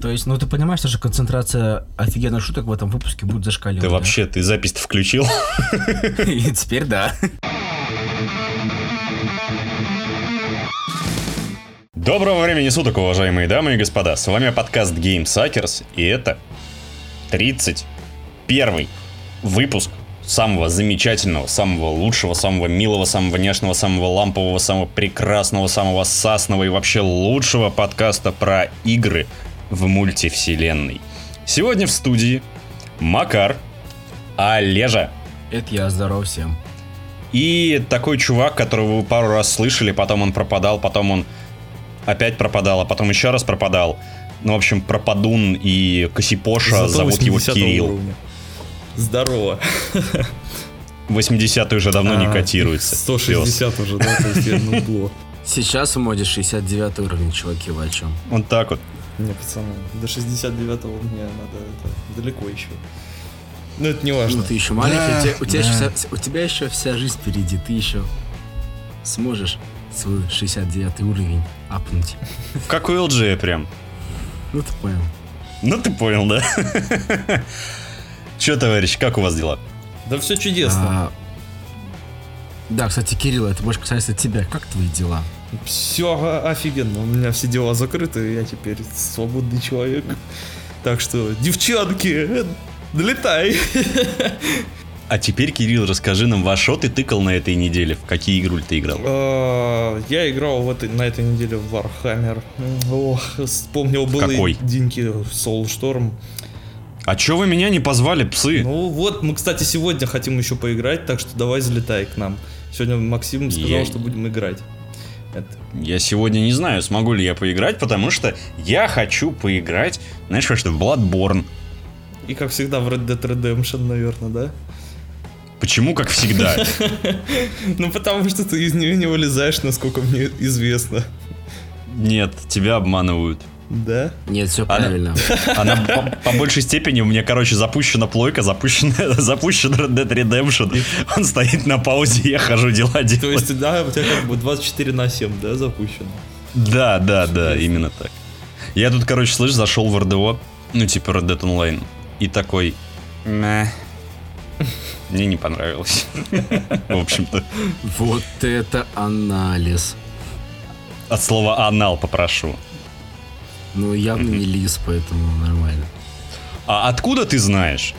То есть, ну ты понимаешь, что концентрация офигенных шуток в этом выпуске будет зашкаливать. Ты да? вообще, ты запись-то включил? И теперь да. Доброго времени суток, уважаемые дамы и господа. С вами подкаст Game Suckers, и это 31 выпуск самого замечательного, самого лучшего, самого милого, самого нежного, самого лампового, самого прекрасного, самого сасного и вообще лучшего подкаста про игры в мультивселенной. Сегодня в студии Макар, Олежа Это я, здоров всем. и такой чувак, которого вы пару раз слышали, потом он пропадал, потом он опять пропадал, а потом еще раз пропадал. Ну, в общем, Пропадун и Косипоша, Зато зовут его 80 Кирилл. уровня. Здорово. 80 уже давно не А, котируется. 160 уже, да, то есть я на углу. Сейчас в моде 69 уровень, чуваки, вы о чем? Вот так вот. Не, пацаны, до 69-го мне надо это, далеко еще. Ну, это не важно. Ну ты еще маленький, у тебя, у, тебя да. еще вся, у тебя еще вся жизнь впереди, ты еще сможешь свой 69 уровень апнуть. Как у LG прям. Ну ты понял. Ну, ты понял, да? Че, товарищ, как у вас дела? Да все чудесно. А, да, кстати, Кирилл, это больше касается тебя. Как твои дела? Все офигенно, у меня все дела закрыты, я теперь свободный человек. Так что, девчонки, долетай. А теперь, Кирилл, расскажи нам, во что ты тыкал на этой неделе? В какие игруль ты играл? А, Я играл в этой, на этой неделе в Warhammer. Ох, вспомнил былые Какой? деньки Soulstorm. А чё вы меня не позвали, псы? Ну вот, мы, кстати, сегодня хотим еще поиграть, так что давай залетай к нам. Сегодня Максим сказал, Я- что будем играть. Это. Я сегодня не знаю, смогу ли я поиграть, потому что я хочу поиграть, знаешь, во что, в Bloodborne. И как всегда в Red Dead Redemption, наверное, да? Почему, как всегда? Ну потому что ты из нее не вылезаешь, насколько мне известно. Нет, тебя обманывают. Да? Нет, все правильно. Она по, по большей степени у меня, короче, запущена плойка, запущена, запущен Red Dead Redemption. Он стоит на паузе, я хожу дела То делать. есть, да, у тебя как бы 24 на 7, да, запущено? Да, да, да, именно так. Я тут, короче, слышь, зашел в РДО, ну, типа Red Dead Online, и такой... «Мэ». Мне не понравилось. В общем-то. Вот это анализ. От слова анал попрошу. Ну, явно не лис, поэтому нормально. А откуда ты знаешь?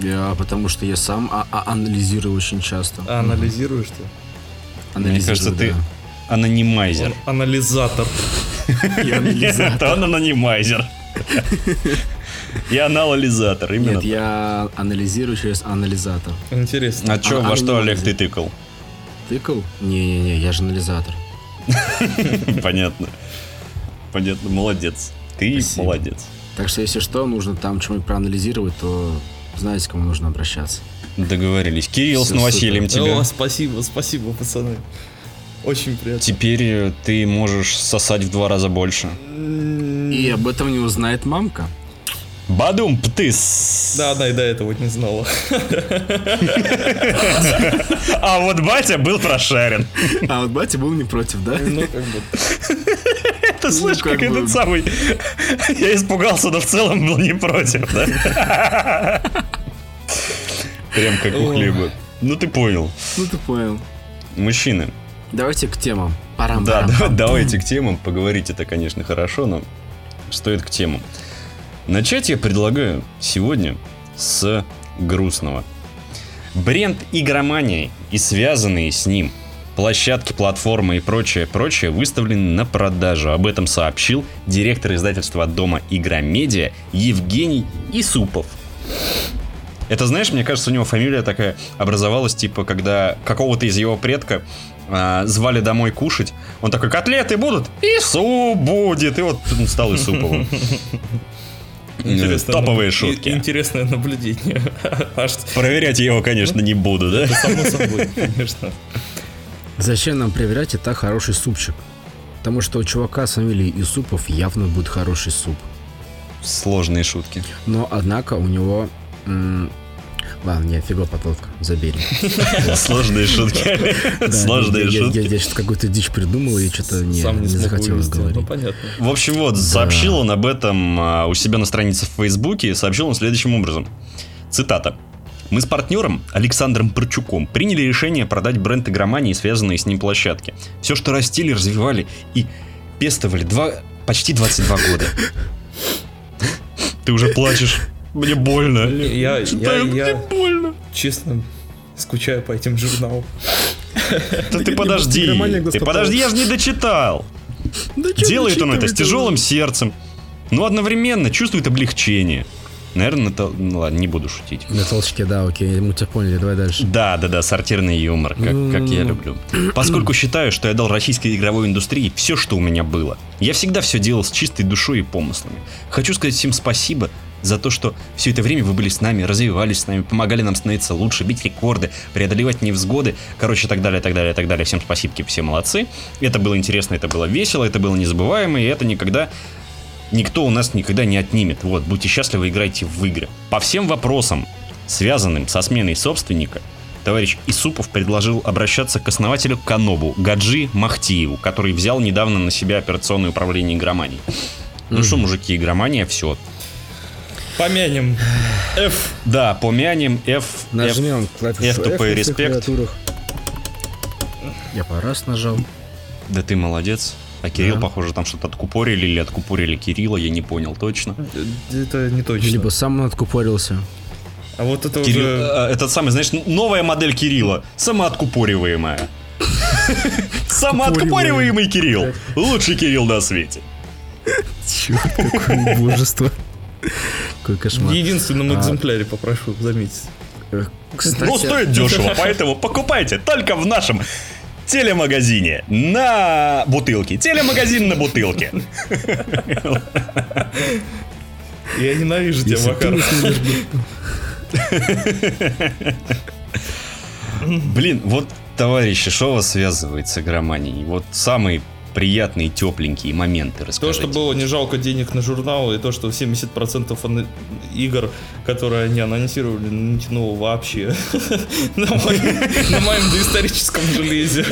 Я, потому что я сам а- а- анализирую очень часто. А анализируешь ты? Анализирую, кажется, ты- да. Анонимайзер. Он анализатор. Нет, это он анонимайзер. Я анализатор, именно. Нет, я анализирую через анализатор. Интересно. А чё, А- во что, Олег, ты тыкал? Тыкал? Не-не-не, я же анализатор. Понятно. Понятно, молодец. Ты Спасибо. молодец. Так что, если что, нужно там что-нибудь проанализировать, то знаете, к кому нужно обращаться. Договорились. Кирилл, с Всё новосельем супер. тебя. О, спасибо, спасибо, пацаны. Очень приятно. Теперь э, ты можешь сосать в два раза больше. И об этом не узнает мамка. Бадум, птыс. Да, она и до этого не знала. А вот батя был прошарен. А вот батя был не против, да? Ну, как бы. Ты слышишь, как этот самый... Я испугался, но в целом был не против, да? Прям как у хлеба. Ну ты понял. Ну ты понял. Мужчины, Давайте к темам. Парам, Да, парам, да, давайте к темам. Поговорить это, конечно, хорошо, но стоит к темам. Начать я предлагаю сегодня с грустного. Бренд игромании и связанные с ним площадки, платформы и прочее, прочее выставлены на продажу. Об этом сообщил директор издательства дома Игромедиа Евгений Исупов. Это, знаешь, мне кажется, у него фамилия такая образовалась, типа, когда какого-то из его предка а, звали домой кушать. Он такой, котлеты будут? И суп будет. И вот он стал Исуповым. Интересное Топовые наб- шутки. Интересное наблюдение. Проверять я его, конечно, не буду, да? само собой, конечно. Зачем нам проверять и так хороший супчик? Потому что у чувака с фамилией Исупов явно будет хороший суп. Сложные шутки. Но, однако, у него м, Ладно, не, фига потолка, забери. Сложные шутки. Сложные шутки. Я что-то какую-то дичь придумал, и что-то не, захотелось. Ну, говорить. понятно. В общем, вот, сообщил он об этом а, у себя на странице в Фейсбуке, сообщил он следующим образом. Цитата. Мы с партнером Александром Парчуком приняли решение продать бренд игромании и связанные с ним площадки. Все, что растили, развивали и пестовали два, почти 22 года. Ты уже плачешь. Мне больно. Я, я, Читаю, мне я, больно. честно, скучаю по этим журналам. Да ты подожди. Ты подожди, я же не дочитал. Делает он это с тяжелым сердцем, но одновременно чувствует облегчение. Наверное, это... Ну ладно, не буду шутить. На толчке, да, окей, мы тебя поняли, давай дальше. Да, да, да, сортирный юмор, как, как я люблю. Поскольку считаю, что я дал российской игровой индустрии все, что у меня было. Я всегда все делал с чистой душой и помыслами. Хочу сказать всем спасибо за то, что все это время вы были с нами, развивались с нами, помогали нам становиться лучше, бить рекорды, преодолевать невзгоды, короче, так далее, так далее, так далее. Всем спасибо, все молодцы. Это было интересно, это было весело, это было незабываемо, и это никогда никто у нас никогда не отнимет. Вот, будьте счастливы, играйте в игры. По всем вопросам, связанным со сменой собственника, товарищ Исупов предложил обращаться к основателю Канобу, Гаджи Махтиеву, который взял недавно на себя операционное управление игроманией. Ну что, мужики, игромания, все. Помянем. F. Да, помянем F, F. Нажмем клавишу F F respect. клавиатурах. Я по раз нажал. Да ты молодец. А Кирилл, Да. похоже, там что-то откупорили или откупорили Кирилла, я не понял точно. Это не точно. Либо сам он откупорился. А вот это Кирилл, уже... э, этот самый, знаешь, новая модель Кирилла, самооткупориваемая. Самооткупориваемый Кирилл. Лучший Кирилл на свете. Черт, какое божество. Какой В кошмар. единственном А. экземпляре, попрошу, заметить. Э, Ну, Кстати, стоит дешево, поэтому покупайте только в нашем телемагазине на бутылке. Телемагазин на бутылке. Я ненавижу тебя, Макар. Блин, вот, товарищи, что вас связывает с игроманией? Вот самые приятные, тепленькие моменты То, расскажите. что было не жалко денег на журнал, и то, что 70% ан- игр, которые они анонсировали, не тянуло вообще на моем доисторическом железе.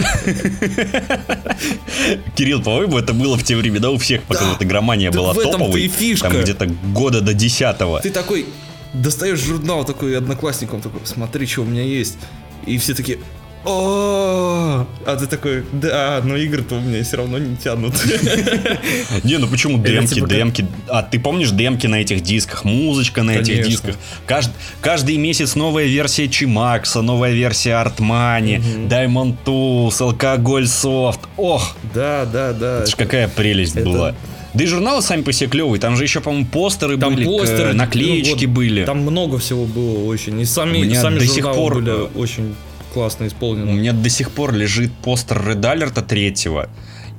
Кирилл, по-моему, это было в те времена у всех, пока вот игромания была топовой. Там где-то года до десятого. Ты такой достаешь журнал такой одноклассникам, такой, смотри, что у меня есть. И все такие, о А ты такой, да, но игры-то у меня все равно не тянут. Не, ну почему демки, типа демки? А ты помнишь демки на этих дисках? Музычка на этих дисках. Кажд- каждый месяц новая версия Чимакса, новая версия Артмани, Diamond Tools, Алкоголь Софт. Ох, Да, да, да. это ж какая прелесть была. Да и журналы сами по себе клевые. Там же еще, по-моему, постеры Там были, к- постеры, наклеечки ну вот, были. Там много всего было очень. И сами, меня сами до сих журналы пор, были очень классно У исполнены. меня до сих пор лежит постер Red Alert третьего.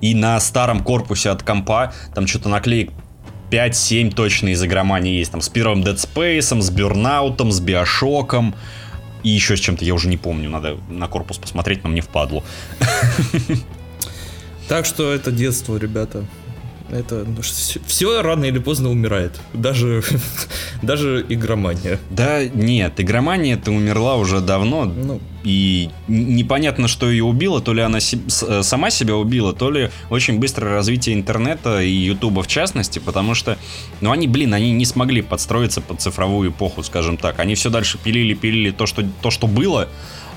И на старом корпусе от компа там что-то наклеек 5-7 точно из игромании есть. Там с первым Dead Space, с Burnout, с Биошоком. И еще с чем-то, я уже не помню. Надо на корпус посмотреть, но мне впадло. Так что это детство, ребята. Это все рано или поздно умирает. Даже, даже игромания. Да нет, игромания-то умерла уже давно. Ну, И непонятно, что ее убило, то ли она се- с- э, сама себя убила, то ли очень быстрое развитие интернета и Ютуба в частности, потому что, ну они, блин, они не смогли подстроиться под цифровую эпоху, скажем так. Они все дальше пилили, пилили то, что, то, что было,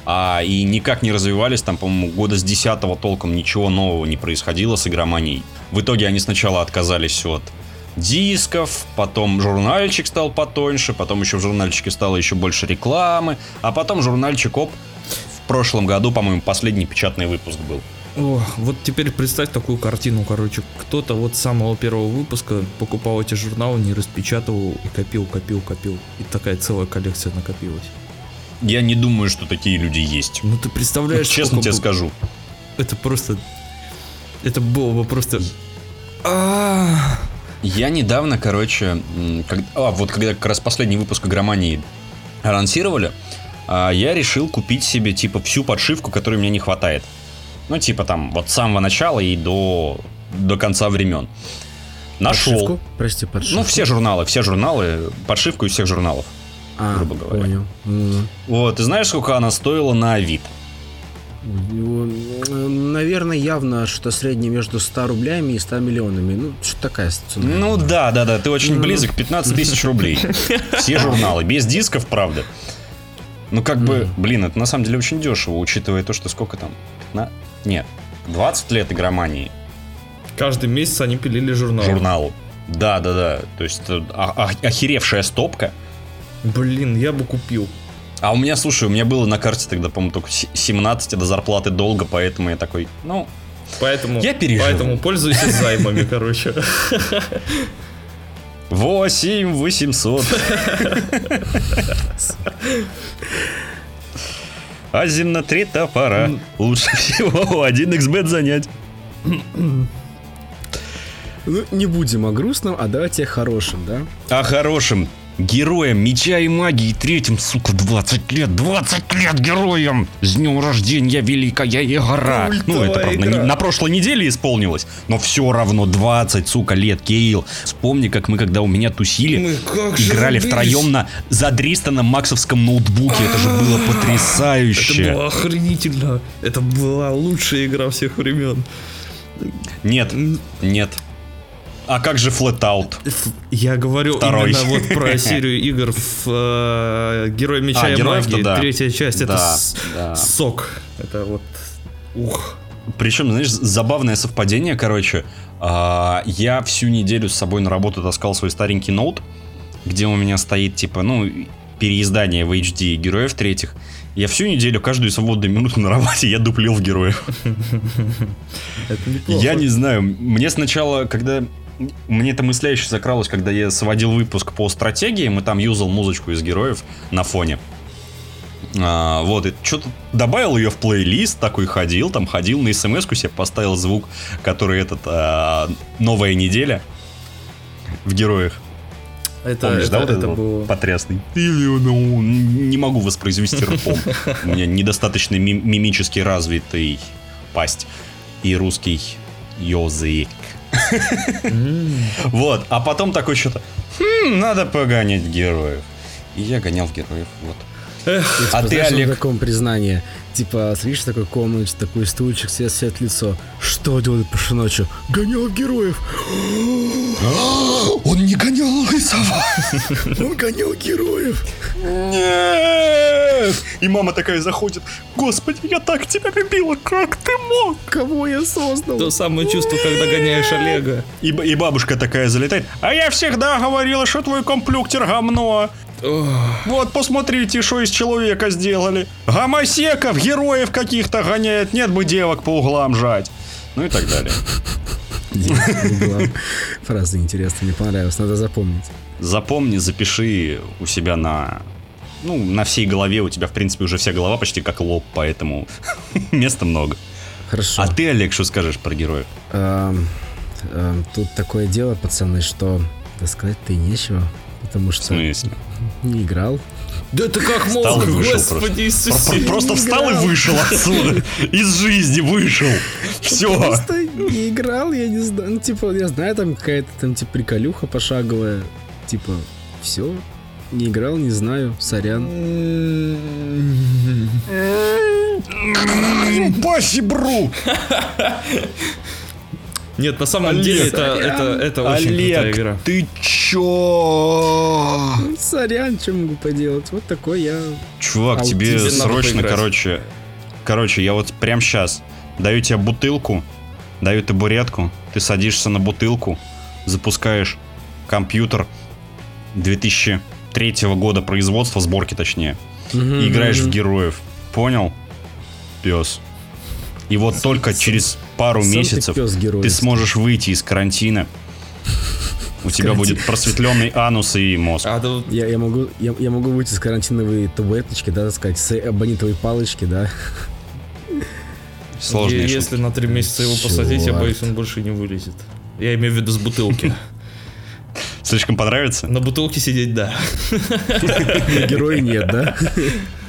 а, и никак не развивались, там, по-моему, года с 10 толком ничего нового не происходило с игроманией. В итоге они сначала отказались от дисков, потом журнальчик стал потоньше, потом еще в журнальчике стало еще больше рекламы, а потом журнальчик, оп, в прошлом году, по-моему, последний печатный выпуск был. о, вот теперь представь такую картину, короче. Кто-то вот с самого первого выпуска покупал эти журналы, не распечатывал и копил, копил, копил. И такая целая коллекция накопилась. Я не думаю, что такие люди есть. Ну ты представляешь, Честно сколько тебе бы- скажу. Это просто... Это было бы просто... А, Я недавно, короче, как- а, вот когда как раз последний выпуск игромании анонсировали, а, я решил купить себе, типа, всю подшивку, которой мне не хватает. Ну, типа, там, вот с самого начала и до, до конца времен. Нашел. Подшивку? Прости, подшивку. Ну, все журналы, все журналы, подшивку из всех журналов. А, грубо говоря. понял. М. Вот, ты знаешь, сколько она стоила на Авито? Ну, Наверное, явно что среднее между 100 рублями и 100 миллионами. Ну, что такая цена. Ну да, да, да, ты очень близок, 15 тысяч рублей. Все журналы, без дисков, правда. Ну как бы, блин, это на самом деле очень дешево, учитывая то, что сколько там? 15? Нет, 20 лет игромании Каждый месяц они пилили журнал. журналу. Да, да, да. То есть это а- а- охеревшая стопка. Блин, я бы купил. А у меня, слушай, у меня было на карте тогда, по-моему, только с- 17 до зарплаты долго, поэтому я такой, ну, Поэтому, Я переживу. поэтому пользуйся займами, короче. 8 800. Азим на три топора. Лучше всего 1 xbet занять. Ну, не будем о грустном, а давайте о хорошем, да? А хорошим героем меча и магии третьим, сука, 20 лет. 20 лет героем! С днем рождения, великая игра! ну, это, Культовая правда, игра. на прошлой неделе исполнилось, но все равно 20, сука, лет, Кейл. Вспомни, как мы, когда у меня тусили, Мы как играли втроем на задристанном максовском ноутбуке. Это же было Это потрясающе. было охренительно. Это была лучшая игра всех времен. Нет, нет. А как же Flatout? Я говорю Второй. именно вот про серию игр в э, Герой Меча А, и Героев-то Магии. да. Третья часть это Да, с- да. сок. Это вот. Ух. Причем, знаешь, забавное совпадение, короче. а, я всю неделю с собой на работу таскал свой старенький ноут, где у меня стоит, типа, ну, переиздание в HD героев третьих. Я всю неделю, каждую свободную минуту на работе я дуплил в героев. Это. Я не знаю, мне сначала, когда... Мне эта мысля еще закралась, когда я сводил выпуск по стратегии, мы там юзал музычку из героев на фоне. А, вот, и что-то добавил ее в плейлист, такой ходил, там ходил, на смс-ку себе поставил звук, который этот, а, новая неделя в героях. Это, Помнишь, это, да, вот это этот вот было. потрясный? Ну, Не могу воспроизвести ртом. У меня недостаточно ми- мимически развитый пасть и русский язык. Вот, а потом такой что-то, «Хм, надо погонять героев. И я гонял героев, вот. Эх, А ты, Олег? таком признании. Типа, сидишь в такой комнате, такой стульчик, свет, свет лицо. Что делать прошлой ночью? Гонял героев. Он не гонял лысого! Он гонял героев. Нет! И мама такая заходит, господи, я так тебя любила, как ты мог? Кого я создал? То самое чувство, когда гоняешь Олега. И, и бабушка такая залетает, а я всегда говорила, что твой комплюктер говно. Вот, посмотрите, что из человека сделали. Гомосеков, героев каких-то гоняет, нет бы девок по углам жать. Ну и так далее. Фраза интересная, мне понравилась, надо запомнить. Запомни, запиши у себя на... Ну, на всей голове у тебя, в принципе, уже вся голова почти как лоб, поэтому места много. Хорошо. А ты, Олег, что скажешь про героев? Эм, эм, Тут такое дело, пацаны, что да сказать-то и нечего. Потому В что смысле? Не играл. Да ты как Встал мог, и вышел господи Иисусе. Просто встал и вышел отсюда. Из жизни вышел. Все. Просто не играл, я не знаю. Ну, типа, я знаю, там какая-то там, типа, приколюха пошаговая. Типа, все. Не играл, не знаю. Сорян. Спасибо. Нет, на самом Олег, деле это, это, это очень крутая игра. Олег, ты чё? Сорян, что могу поделать? Вот такой я. Чувак, А вот тебе срочно, короче... Короче, я вот прям сейчас даю тебе бутылку, даю табуретку, ты садишься на бутылку, запускаешь компьютер 2003 года производства, сборки точнее, и играешь в героев. Понял? Пес. И вот только через пару Сам ты месяцев герой. ты сможешь выйти из карантина. У тебя карантина. будет просветленный анус и мозг. А, да вот Я, я могу я, я могу выйти с карантиновой таблеточки, да, так сказать, с абонитовой палочки, да. Шутки. если на три месяца его посадить, я боюсь, он больше не вылезет. Я имею в виду с бутылки. Слишком понравится? На бутылке сидеть, да. Герой нет, да?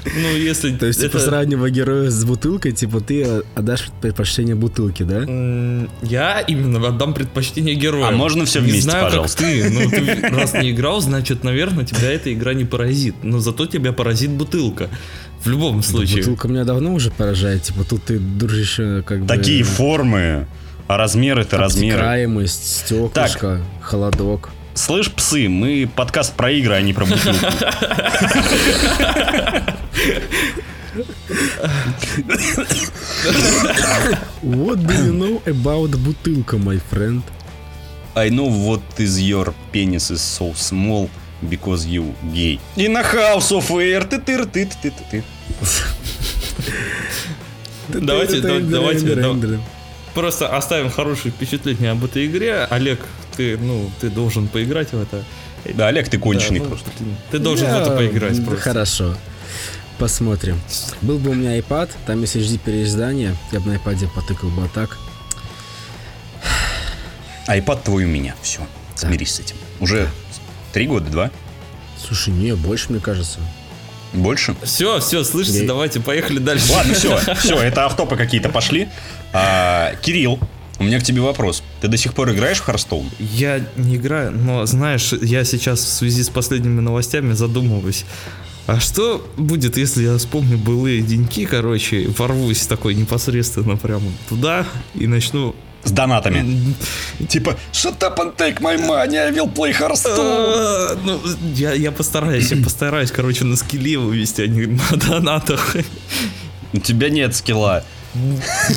Ну, если... То есть, типа, это- сравнивая героя с бутылкой, типа, ты отдашь предпочтение бутылке, да? Я именно отдам предпочтение герою. А можно всё Не вместе, знаю, пожалуйста? как ты. Ну, ты раз не играл, значит, наверное, тебя эта игра не поразит. Но зато тебя поразит бутылка. В любом случае. Бутылка меня давно уже поражает, типа, тут ты, дружище, как бы... Такие формы, а размеры-то размеры. Обтекаемость, стеклышко, холодок. Слышь, псы, мы подкаст про игры, а не про бутылку. What do you know about бутылка, my friend? I know what is your penis is so small because you gay. In a house of air. ты ты ты ты ты ты Давайте, да- давайте. Просто оставим хорошее впечатление об этой игре. Олег, ты, ну, ты должен поиграть в это. Да, Олег, ты конченый Да, ну, просто. Ты, ты должен в Я- это поиграть да, просто. Хорошо. Посмотрим. Был бы у меня iPad, там есть HD переиздание, я бы на iPad потыкал бы а так. Айпад твой у меня. Все, смирись с этим. Уже три года, два? Слушай, не, больше, мне кажется. Больше? Все, все, слышите, Я- давайте поехали дальше. Ладно, все, все, это автопы какие-то пошли. А, Кирилл, у меня к тебе вопрос. Ты до сих пор играешь в Харстоун? Я не играю, но знаешь, я сейчас в связи с последними новостями задумываюсь. А что будет, если я вспомню былые деньки, короче, ворвусь такой непосредственно прямо туда и начну... С донатами. Типа, shut up and take my money, I will play Hearthstone. а, Ну, я, я постараюсь, я постараюсь, короче, на скилле вывести, а не на донатах. У тебя нет скилла.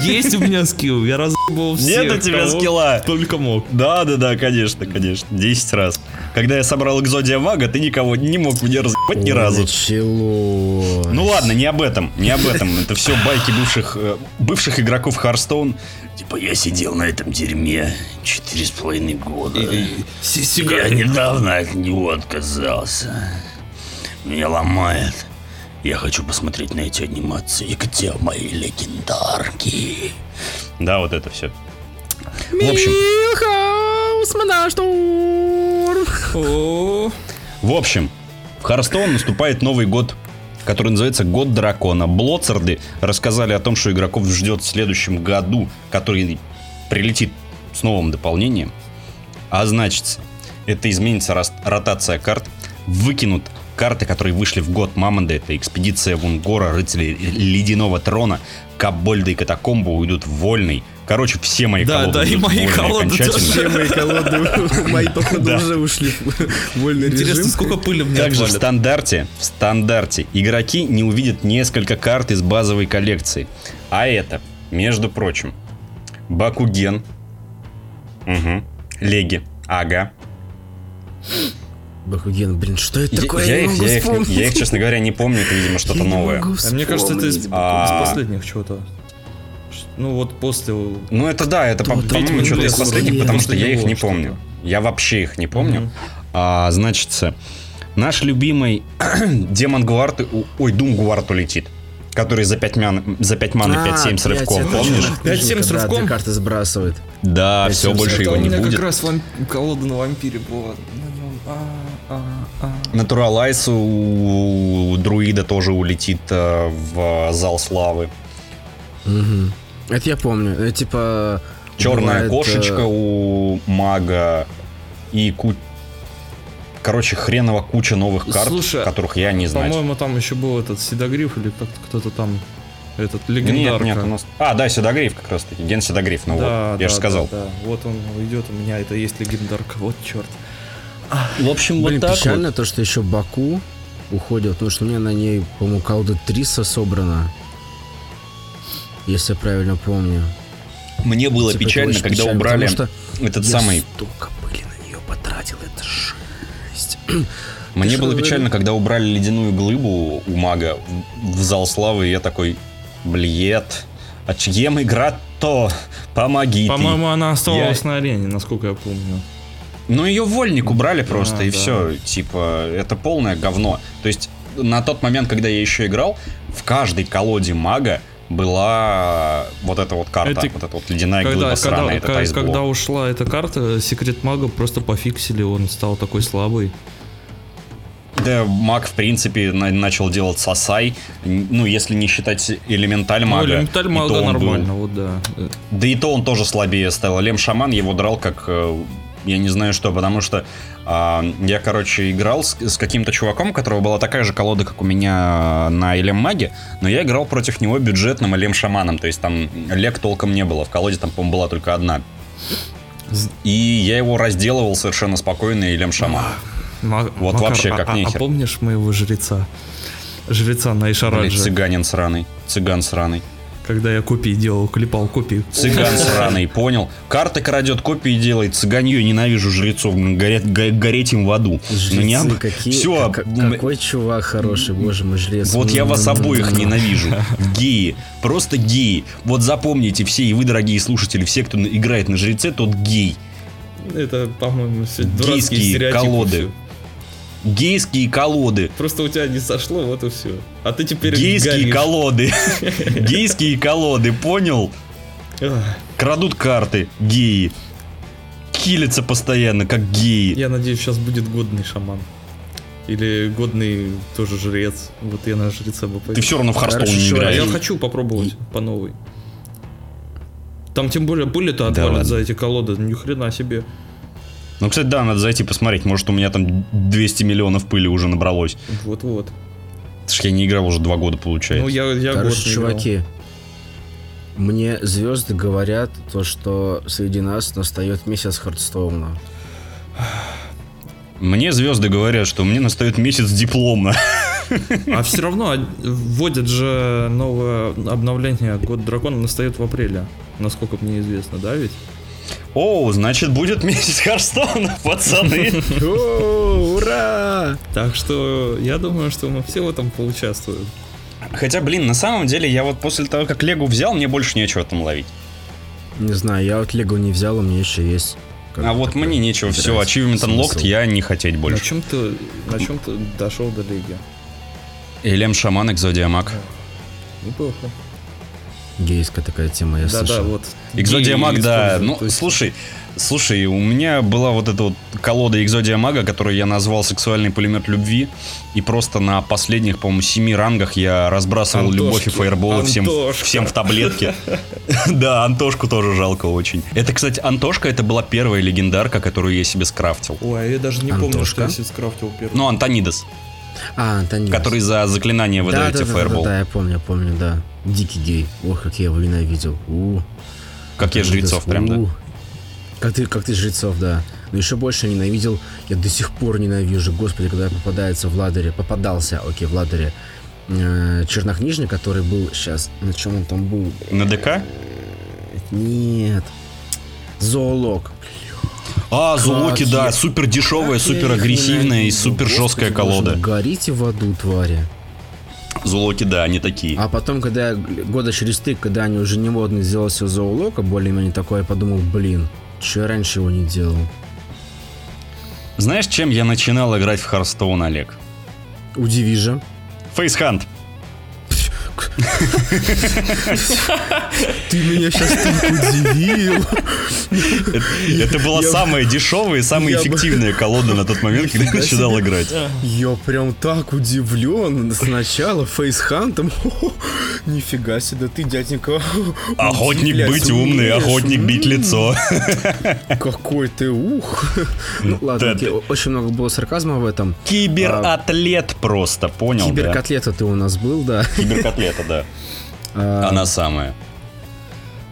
Есть у меня скилл, я разъебал всех, Нет у тебя кого скилла. Только мог. Да, да, да, конечно, конечно. 10 раз. Когда я собрал Экзодия Мага, ты никого не мог мне разъебать ни разу. Началось. Ну ладно, не об этом, не об этом. Это все байки бывших, э, бывших игроков Харстоун. Типа, я сидел на этом дерьме четыре с половиной года. Я недавно от него отказался. Меня ломает. Я хочу посмотреть на эти анимации. Где мои легендарки? Да, вот это все. В общем, В общем, в Харстоун наступает Новый год, который называется Год Дракона. Блоцарды рассказали о том, что игроков ждет в следующем году, который прилетит с новым дополнением. А значит, это изменится ротация карт, выкинут карты, которые вышли в год Мамонда. Это экспедиция Вунгора, рыцари Ледяного Трона, Кабольда и Катакомбы уйдут в вольный. Короче, все мои Да, колоды да, и уйдут в мои колоды окончательно. Все мои колоды, мои походу Да. уже ушли в вольный интересно, режим. сколько пыли мне Также в стандарте, в стандарте игроки не увидят несколько карт из базовой коллекции. А это, между прочим, Бакуген, угу, Леги, Ага. Бакуген, блин, что это Я, такое? я не их, я, их, я их, честно говоря, не помню, это, видимо, что-то Я новое. А мне кажется, это из, вспомнить. А. из последних чего-то. Ну вот после... Ну это да, это, по- по-моему, что-то из последних, потому что я их не помню. Я вообще их не помню. Мгм. А, значит, наш любимый Демон Гуарт, ой, Дум Гуарт улетит, который за 5 ман, за 5 маны А, 5-7 с рывком, это помнишь? точно. 5-7 с Да, рывком? две карты сбрасывает. Да, все, больше его у не меня будет. как раз вам... колода на вампире была. На нем. Натуралайс у, друида тоже улетит э, в зал славы. Мгм. Это я помню. Это типа... Черная бывает, кошечка э, у мага и ку... Короче, хреново куча новых карт, Слушай, которых я не знаю. По-моему, там еще был этот Седогриф или как кто-то там... Этот Нет, легендарка. нет, у нас... А, да, Седогриф как раз таки. Ген Седогриф, ну Да, вот, да, я же сказал. Да, да. Вот он уйдет, у меня это есть легендарка. Вот черт. В общем, Блин, печально то, что еще Баку уходит, потому что у меня на ней, по-моему, колода 300 собрано. Если я правильно помню. Мне было Типа, печально, когда печально, убрали что этот я самый... столько пыли на нее потратил, это жесть. Мне было печально, когда убрали ледяную глыбу у мага в, зал славы, и я такой, блед, а чьем игра-то? Помоги ты». По-моему, она оставалась Я- на арене, насколько я помню. Ну, ее вольник убрали просто, А, и да. все. Типа, это полное говно. То есть, на тот момент, когда я еще играл, в каждой колоде мага была вот эта вот карта, Это вот эта вот ледяная Когда, глыба сраная, когда, этот когда ушла эта карта, секрет мага просто пофиксили, он стал такой слабый. Да маг, в принципе, на- начал делать сосай, ну, если не считать элементаль Ну, мага, элементаль и мага он был- нормально, вот да. Э, да и то он тоже слабее стал. Лем Шаман его драл как... э, Я не знаю что, потому что а, я, короче, играл с, с каким-то чуваком, у которого была такая же колода, как у меня на Элем Маге, но я играл против него бюджетным Элем Шаманом, то есть там лег толком не было, в колоде там, по-моему, была только одна. И я его разделывал совершенно спокойно Элем Шаман. Ма- Вот Макар, вообще а- как а, нехер. А помнишь моего жреца? Жреца на Блядь, Ишарадже, цыганин сраный, цыган сраный. Когда я копии делал, клепал копии. Цыган сраный, понял? Карты крадет, копии делает, цыганью ненавижу жрецов, горят, го- гореть им в аду. Ну, не об- какие, Всё, как- какой чувак хороший, боже мой, жрец. Вот я вас М-м-м. обоих ненавижу. Геи. Просто геи. Вот запомните все, и вы, дорогие слушатели, все, кто играет на жреце, тот гей. Это, по-моему, все дурацкие Гейские стереотипы. колоды. всё. Гейские колоды. Просто у тебя не сошло, вот и все. А ты теперь Гейские горишь. колоды. Гейские колоды, понял? Крадут карты. Геи. Килятся постоянно, как геи. Я надеюсь, сейчас будет годный шаман. Или годный тоже жрец. Вот я на жреца бы Ты пойду. все равно в Харстоун не играешь. я хочу попробовать по новой. Там тем более пули-то Да отвалят за эти колоды. Ни хрена себе. Ну, кстати, да, надо зайти посмотреть. Может, у меня там 200 миллионов пыли уже набралось. Вот-вот. Потому что я не играл уже два года, получается. Ну, я, я год Короче, играл. чуваки, мне звезды говорят то, что среди нас настает месяц Хардстоуна. Мне звезды говорят, что мне настает месяц диплома. А все равно вводят же новое обновление Год Дракона настает в апреле. Насколько мне известно, да ведь? О, значит, будет месяц Харстона, пацаны. Ура! Так что я думаю, что мы все в этом поучаствуем. Хотя, блин, на самом деле, я вот после того, как Легу взял, мне больше нечего там ловить. Не знаю, я вот Лего не взял, у меня еще есть. А вот мне нечего. Все, Achievement Unlocked я не хотеть На больше. чем ты, на чем ты дошел до лиги? Элем Шаман, Экзодиамаг. Неплохо. Гейская такая тема, я Да-да, слышал. вот. Экзодиамаг, Геи да. Ну, есть- слушай, слушай, у меня была вот эта вот колода Экзодиамага, которую я назвал «Сексуальный пулемет любви», и просто на последних, по-моему, семи рангах я разбрасывал Антошки, любовь и фаерболы всем, всем в таблетке. Да, Антошку тоже жалко очень. Это, кстати, Антошка, это была первая легендарка, которую я себе скрафтил. Ой, а я даже не помню, что я себе скрафтил первый. Ну, Антонидас, А, Антонин. который за заклинание да, выдает да, тебе да, да, фаербол. да, я помню, я помню, да. Дикий гей. Ох, как я его ненавидел. У, Как я жрецов прям, да. Как ты, как ты жрецов, да. Но еще больше ненавидел, я до сих пор ненавижу, господи, когда попадается в ладере, попадался, окей, в ладере, э, чернокнижник, который был сейчас, на чем он там был? На ДК? Нет. Зоолог. А, Зулоки, Как да, я- супер дешевая, супер агрессивная и супер жесткая колода. Горите в аду, твари. Зулоки, да, они такие. А потом, когда я года через три, когда они уже не модно сделался зоолога, более-менее такое, я подумал, блин, че я раньше его не делал? Знаешь, чем я начинал играть в Харстоун, Олег? Удиви же. Фейсхант. Ты меня сейчас удивил. Это была самая дешевая и самая эффективная колода на тот момент, когда я начинал играть. Я прям так удивлен. Сначала фейсхантом. Нифига себе, ты, дяденька. Охотник быть умный, охотник бить лицо. Какой ты ух. Ну ладно, очень много было сарказма в этом. Кибератлет просто, понял? Киберкотлета ты у нас был, да. Киберкотлета, да. А, Она самая.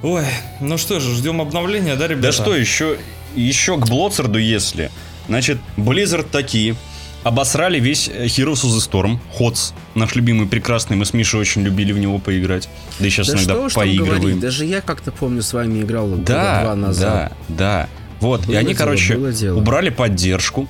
Ой, ну что же, ждем обновления, да, ребята? Да что еще, еще к Блоцерду, если. Значит, Blizzard такие. Обосрали весь э, Heroes of the Storm. Ходс, наш любимый прекрасный, мы с Мишей очень любили в него поиграть. Да и сейчас Да иногда что поигрываем. говорить, даже я как-то помню с вами играл года Да, два назад. да, да. Вот, и Было они, дело, короче, было дело. убрали поддержку,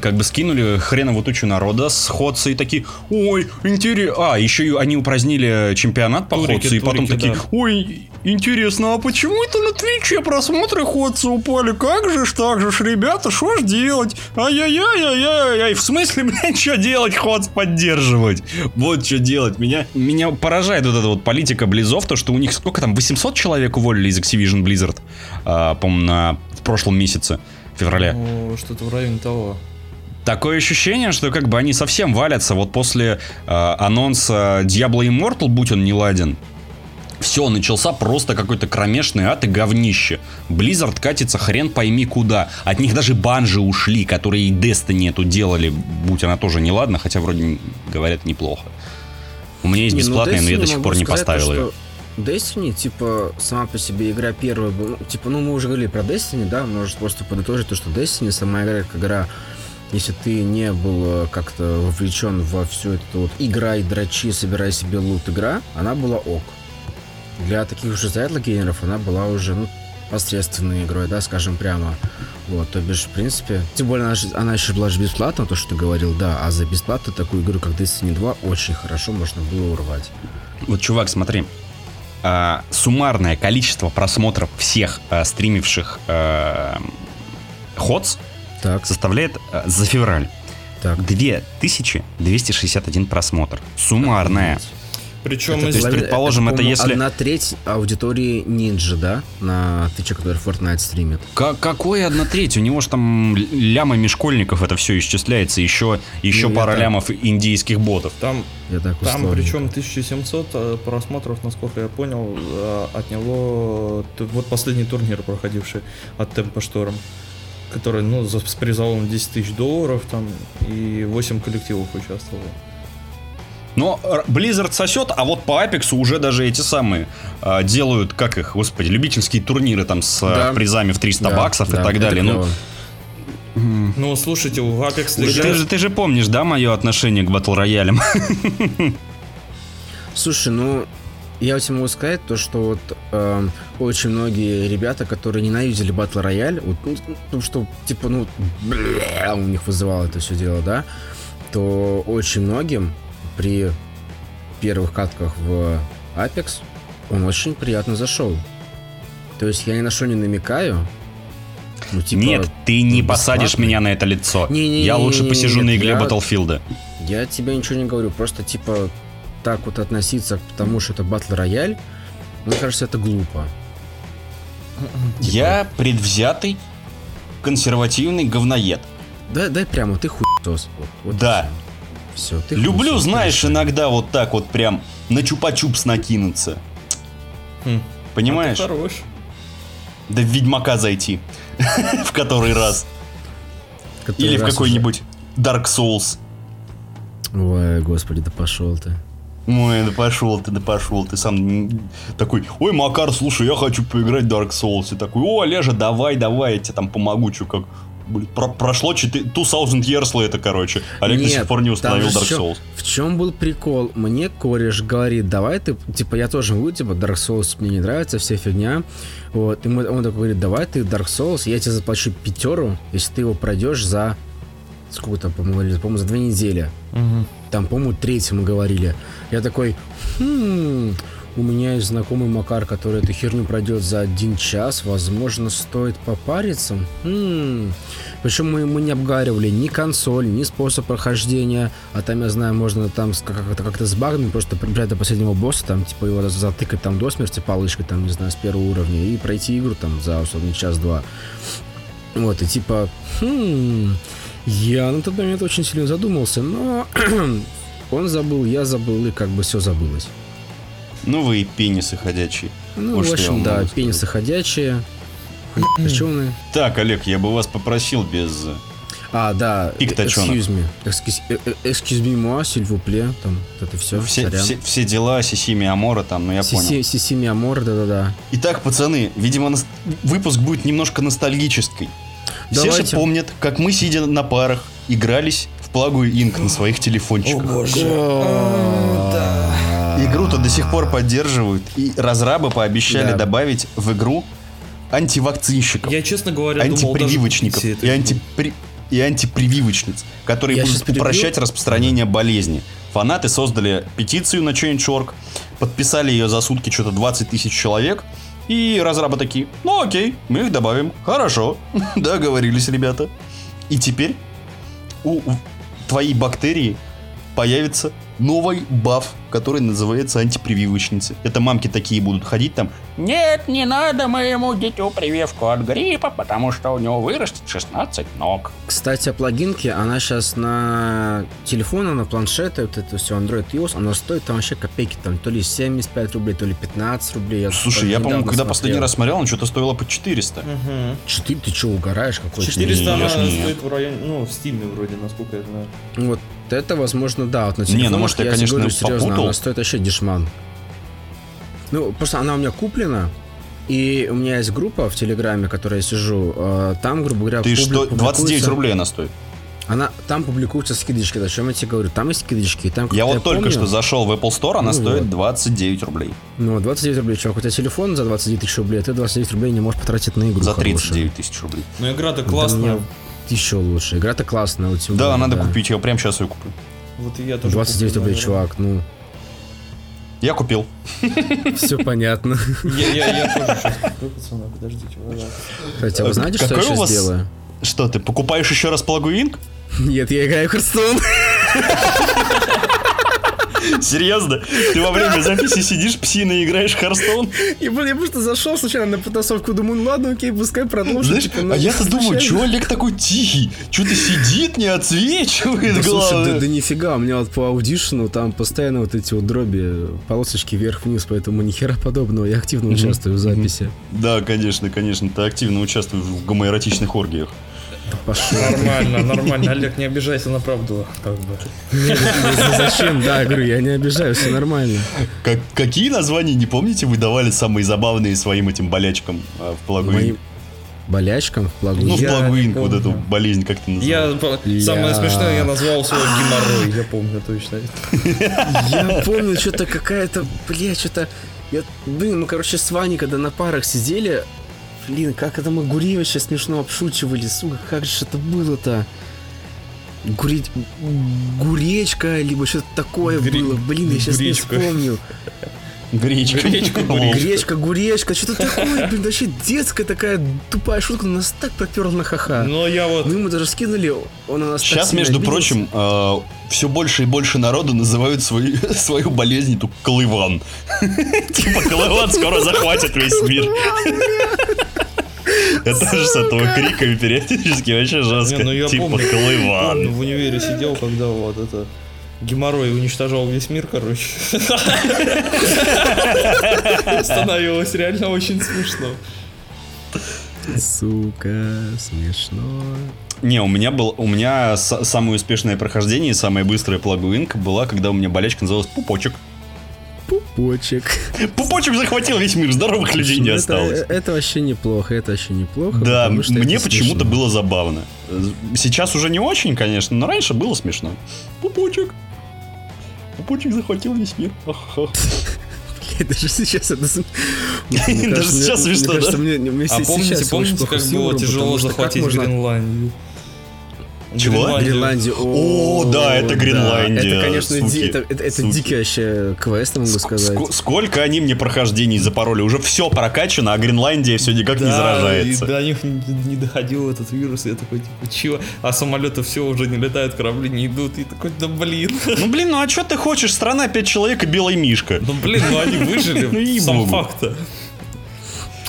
как бы скинули хреновую тучу народа с ходца и такие, ой, интересно. А, еще и они упразднили чемпионат по Турики, ходцу, и потом турики, такие, да. ой, интересно, а почему это на Твиче просмотры ходца упали? Как же ж так же ж, ребята, что ж делать? Ай-яй-яй-яй-яй, в смысле, блядь, что делать, ходц поддерживать? Вот что делать. Меня, меня поражает вот эта вот политика Близов, то, что у них сколько там, 800 человек уволили из Activision Blizzard, а, по-моему, на, в прошлом месяце, в феврале. Ну, что-то в районе того. Такое ощущение, что как бы они совсем валятся. Вот после э, анонса Diablo Immortal, будь он не ладен, все, начался просто какой-то кромешный ад и говнище. Blizzard катится хрен пойми куда. От них даже банжи ушли, которые и Destiny эту делали, будь она тоже не ладно, хотя вроде говорят неплохо. У меня есть Не, ну, бесплатная, но я до сих пор не сказать поставил ее. Destiny, типа, сама по себе игра первая была, ну, типа, ну, мы уже говорили про Destiny, да, может просто подытожить то, что Destiny, сама игра, как игра, если ты не был э, как-то вовлечен во всю эту вот играй, дрочи, собирай себе лут игра, она была ок. Для таких уже заядлых геймеров она была уже, ну, посредственной игрой, да, скажем прямо. Вот, то бишь, в принципе, тем более она, она еще была же бесплатна, то, что ты говорил, да, а за бесплатно такую игру, как Destiny 2, очень хорошо можно было урвать. Вот, чувак, смотри. А, суммарное количество просмотров всех а, стримивших а, ходс Так, составляет а, за февраль так. 2261 просмотр. Суммарная. Причем Это из- есть, половина- предположим, это по-моему, если- Одна треть аудитории Ninja, да? На Твиче, который Fortnite стримит. Ка- какой одна треть? У него же там лямами школьников это все исчисляется. Еще, еще Ну, пара так. лямов индийских ботов. там, Я так там причем 1700 э, просмотров, насколько я понял, э, отняло вот последний турнир, проходивший от Темпа Шторм, который, ну, за- с призовом 10 тысяч долларов там и 8 коллективов участвовало. Но Blizzard сосет, а вот по Apex уже даже эти самые а, делают, как их, господи, любительские турниры там с а, Да. призами в 300 Да, баксов да, и так это далее. Ну. Ну, слушайте, в Apex ты, Legends... же, ты же помнишь, да, мое отношение к батл роялям? Слушай, ну, я тебе могу сказать то, что вот эм, очень многие ребята, которые ненавидели Battle Royale, вот, ну, ну, что, типа, ну, бля, у них вызывало это все дело, да, то очень многим при первых катках в Apex он очень приятно зашел. То есть я ни на что не намекаю. Ну, типа, Нет, ты не бесплатно. посадишь меня на это лицо. Не-не-не, Я лучше посижу на нет, игле я-. Я тебе ничего не говорю, просто типа так вот относиться к тому, что это батл рояль, мне кажется, это глупо. Я предвзятый, консервативный говноед. Дай, дай прямо, ты хуесос. Вот, вот Да. Все, ты Люблю, хуесос, знаешь, иногда вот так вот прям на чупа-чупс накинуться. Хм. Понимаешь? А ты хорош. Да в Ведьмака зайти. В который раз. Который Или в раз какой-нибудь Dark Souls. уже- Ой, господи, да пошел ты. Ой, да пошел ты, да пошел ты сам такой, ой, Макар, слушай, я хочу поиграть в Dark Souls. И такой, о, Олежа, давай, давай, я тебе там помогу, что как. Блин, про- прошло 4, 2000 years это, короче. Олег до Нет, сих пор не установил Dark Souls. В чем был прикол? Мне кореш говорит, давай ты, типа, я тоже могу, типа, Dark Souls мне не нравится, вся фигня. Вот, и мы- он такой говорит, давай ты Dark Souls, я тебе заплачу пятеру, если ты его пройдешь за, сколько там, по-моему, по-моему, за две недели. Мгм. Там, по-моему, третий мы говорили. Я такой, «Хм, у меня есть знакомый Макар, который эту херню пройдет за один час. Возможно, стоит попариться. Хм. Причем мы, мы не обговаривали ни консоль, ни способ прохождения. А там, я знаю, можно там как-то, как-то с багами просто прибежать до последнего босса, там, типа, его затыкать там до смерти палочкой, там, не знаю, с первого уровня, и пройти игру там за, условно, час-два. Вот, и типа, хм, я на тот момент очень сильно задумался, но он забыл, я забыл, и как бы все забылось. Ну вы и пенисы ходячие. Ну, Вот в общем, да, пенисы ходячие, точеные. Так, Олег, я бы вас попросил без... э, А, да, excuse me, excuse, э, э, excuse me, moi, s'il vous plaît, там, вот это все, Все, все, все дела, Сисими Амора там, ну я понял. Сисими Амор, да-да-да. Итак, пацаны, видимо, нас- выпуск будет немножко ностальгический. Все же Давайте. помнят, как мы, сидя на парах, игрались в плагу Инк на своих телефончиках. Игру-то до сих пор поддерживают, и разрабы пообещали Да. добавить в игру антивакцинщиков, Я, честно говоря, думал антипрививочников купить и, антипри- и антипрививочниц, которые Я будут упрощать распространение болезни. Фанаты создали петицию на Change.org, подписали ее за сутки что-то 20 тысяч человек, и разрабы такие, ну окей, мы их добавим, хорошо, договорились, ребята. И теперь у в- твоей бактерии появится новый баф который называется антипрививочницы. Это мамки такие будут ходить там. Нет, не надо моему дитю прививку от гриппа, потому что у него вырастет 16 ног. Кстати, о плагинке, она сейчас на телефоны, на планшеты, вот это все Android iOS, она стоит там вообще копейки, там то ли 75 рублей, то ли 15 рублей. Я Слушай, я, по-моему, когда последний смотрел. раз смотрел, он что-то стоило по 400. Угу. Четыре, ты что, угораешь какой-то? 400 Не, она стоит в районе, ну, в стиме вроде, насколько я знаю. Вот это, возможно, да. Вот на Не, ну, может, я, тебе конечно, говорю, серьезно, попутал. она стоит вообще дешман. Ну, просто она у меня куплена, и у меня есть группа в Телеграме, в которой я сижу. э, Там, грубо говоря, Ты публи- что, 29 публикуется- рублей она стоит? Она, там публикуются скидочки, о чем я тебе говорю. Там есть скидочки, и там, Я вот только помню, что зашел в Apple Store, она Ну стоит вот. 29 рублей. Ну, 29 рублей, чувак, у тебя телефон за 29 тысяч рублей, а ты 29 рублей не можешь потратить на игру За хорошую. 39 тысяч рублей. Ну, игра-то Да классная. мне еще лучше. Игра-то классная. Вот тем Да, надо купить, я прям сейчас ее куплю. Вот и я тоже 29 куплю, рублей, наверное. чувак, ну, Я купил. все понятно. Я, я, я тоже сейчас куплю, пацаны, подождите. Хотя вы знаете, что я у сейчас делаю? Что, ты покупаешь еще раз плагуинг? Нет, я играю в Hearthstone. Серьезно? Ты во время записи сидишь, псино играешь в Харстоун? Я, блин, я просто зашел случайно на потасовку, думаю, ну ладно, окей, пускай продолжим. Знаешь, типа, ну, а я-то думаю, чего Олег такой тихий? Что-то сидит, не отсвечивает Да, слушай, да, главное. да нифига, у меня вот по аудишну там постоянно вот эти вот дроби, полосочки вверх-вниз, поэтому ни хера подобного, я активно участвую в записи. Да, конечно, конечно, ты активно участвуешь в гомоэротичных оргиях. Пошел. Нормально, нормально. Олег, не обижайся на правду. Как бы. Зачем? Да, говорю, я не обижаюсь, все нормально. Как, какие названия, не помните, вы давали самые забавные своим этим болячкам а, в плагуинг? Моим болячкам в плагу. Ну, в Я плагуинг не вот эту болезнь как ты Я, называл? по- самое Я- смешное, я назвал свой геморрой, я помню точно. Я помню, что-то какая-то, бля, что-то... Я, блин, мы, короче, с Ваней, когда на парах сидели, блин, как это мы Гуревича смешно обшучивали, сука, как же это было-то? Гуре... Гуречка, либо что-то такое Гре- было. Блин, я сейчас не гречка. Гречка. Гречка, Лол. Гречка, гуречка, что-то такое, блин, вообще детская такая тупая шутка, но нас так проперла на ха-ха. Но я вот... Мы ему даже скинули, он на нас Сейчас, между обиделся. прочим, все больше и больше народу называют свою, свою болезнь эту колыван. Типа колыван скоро захватит весь мир. Это же с этого криками периодически вообще жестко. Не, ну я Типа помню, помню, в универе сидел, когда вот это... Геморрой уничтожал весь мир, короче. Становилось реально очень смешно. Сука, смешно. Не, у меня был, у меня самое успешное прохождение и самая быстрая плагуинка была, когда у меня болячка называлась Пупочек. Пупочек. Пупочек захватил весь мир, здоровых людей не Это- осталось. Это, вообще неплохо, это вообще неплохо. Да, мне почему-то было забавно. Сейчас уже не очень, конечно, но раньше было смешно. Пупочек. Пупочек захватил весь мир. Даже сейчас это... Даже сейчас смешно, да? А помните, помните, как было тяжело захватить Гренландию? Чего? Гренландию. О, да, это Гренландия, Это, конечно, ди- суки, это, это- это суки. дикий вообще квест, могу Ск- сказать. ск- сколько они мне прохождений запороли? Уже все прокачано, а Гренландия все никак не заражается. и до них не, не доходил этот вирус, я такой, типа, чего? А самолеты все уже не летают, корабли не идут, и такой, да блин. Ну блин, ну а что ты хочешь? Страна пять человек и белый мишка. Ну блин, ну они Ну, выжили, сам ей-богу. факт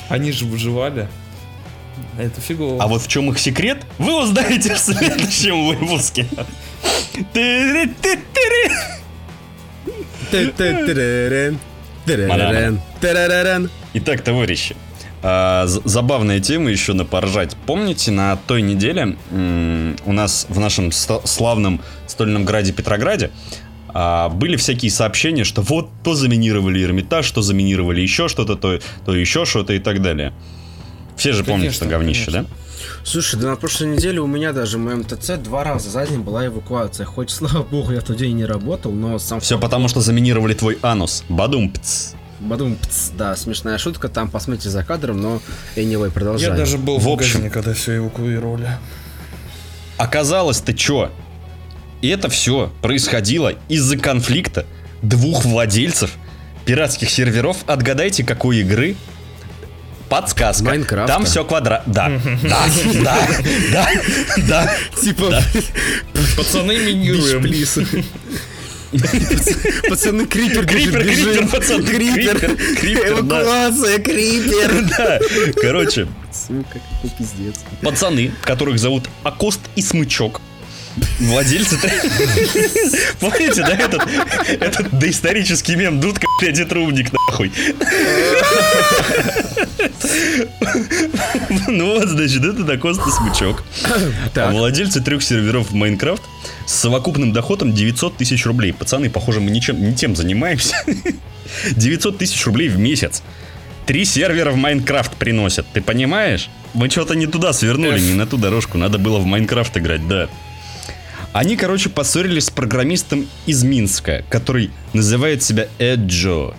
Они же выживали. А Это фигово. А вот в чем их секрет, вы узнаете в следующем выпуске. Итак, товарищи, а, забавная тема еще на поржать. Помните, на той неделе у нас в нашем славном стольном граде Петрограде а, были всякие сообщения, что вот то заминировали Эрмитаж, то заминировали еще что-то, то, то еще что-то и так далее. Все же помнят, что говнище, конечно. да? Слушай, да на прошлой неделе у меня даже в моем ТЦ два раза за день была эвакуация. Хоть, слава богу, я в тот день не работал, но сам Все потому, что заминировали твой анус. Бадум-пц. Бадум, пц, да, смешная шутка, там посмотрите за кадром, но anyway, продолжаем. Я даже был В в, общем- магазине, когда все эвакуировали. Оказалось, ты чё? И это все происходило из-за конфликта двух владельцев пиратских серверов. Отгадайте, какой игры? Подсказка. Майнкрафта. Там все квадрат. Да, да, да, да, да. Типа, Пацаны минируем. плиз. Пацаны, крипер Крипер, крипер, пацаны, крипер, крипер, эвакуация, крипер. Да, короче, Сука, какой пиздец. пацаны, которых зовут Акост и Смычок, владельцы... Помните, да, этот, этот доисторический мем Дудка, блядь, и трубник, нахуй. Ну вот, значит, это Акост и Смычок. Так. Владельцы трех серверов в Майнкрафт с совокупным доходом 900 тысяч рублей. Пацаны, похоже, мы ничем, не тем занимаемся. 900 тысяч рублей в месяц. Три сервера в Майнкрафт приносят, ты понимаешь? Мы что-то не туда свернули, не на ту дорожку. Надо было в Майнкрафт играть, да. Они, короче, поссорились с программистом из Минска, который называет себя Эджо.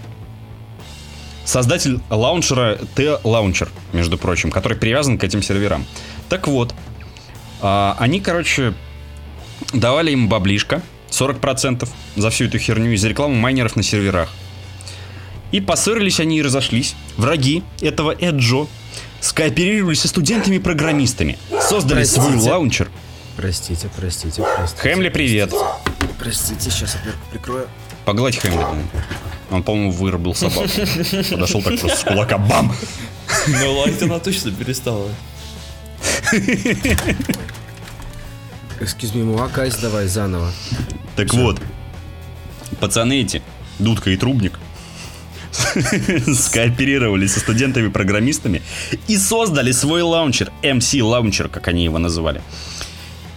Создатель лаунчера T-Launcher, между прочим, который привязан к этим серверам. Так вот, а, они, короче, давали им баблишко, 40% за всю эту херню из рекламы майнеров на серверах. И поссорились они и разошлись. Враги этого Эд Джо скооперировались со студентами-программистами, создали свой Простите. лаунчер. Простите, простите, простите. Хэмли, привет. Простите, сейчас я прикрою. Погладь Хэмли. Он, по-моему, вырубил собаку. Подошел так просто с кулака, бам! Ну, лаять она точно перестала. Excuse me, my guys, давай заново. Так вот, пацаны эти, Дудка и Трубник, скооперировались со студентами-программистами и создали свой лаунчер, MC лаунчер, как они его называли.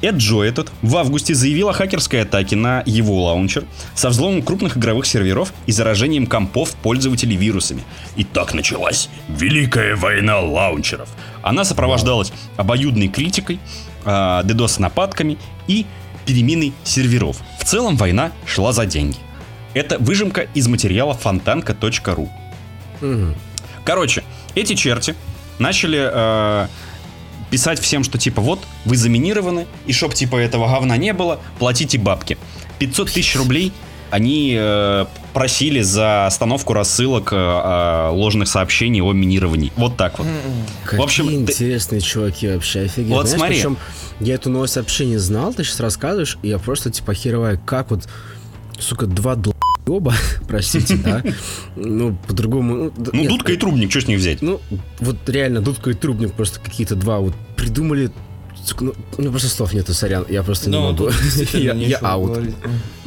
Эд Джо этот в августе заявил о хакерской атаке на его лаунчер со взломом крупных игровых серверов и заражением компов пользователей вирусами. И так началась Великая война лаунчеров. Она сопровождалась обоюдной критикой, а, DDoS-нападками и переменой серверов. В целом война шла за деньги. Это выжимка из материала фонтанка.ру. Короче, эти черти начали э, писать всем, что типа вот, вы заминированы, и чтоб типа этого говна не было, платите бабки. 500 тысяч рублей они э, просили за остановку рассылок э, э, ложных сообщений о минировании. Вот так вот. Какие общем, ты- интересные чуваки вообще, офигеть. Вот Знаешь, смотри. причем я эту новость вообще не знал, ты сейчас рассказываешь, и я просто типа охереваю, как вот, сука, два долбоеба, простите, да, ну, по-другому... Ну, Ну, нет, дудка и трубник, что с них взять? Ну, вот реально, Дудка и Трубник просто какие-то два вот придумали... Ну, у меня просто слов нету, сорян, я просто не Ну, могу. Я аут. говорить.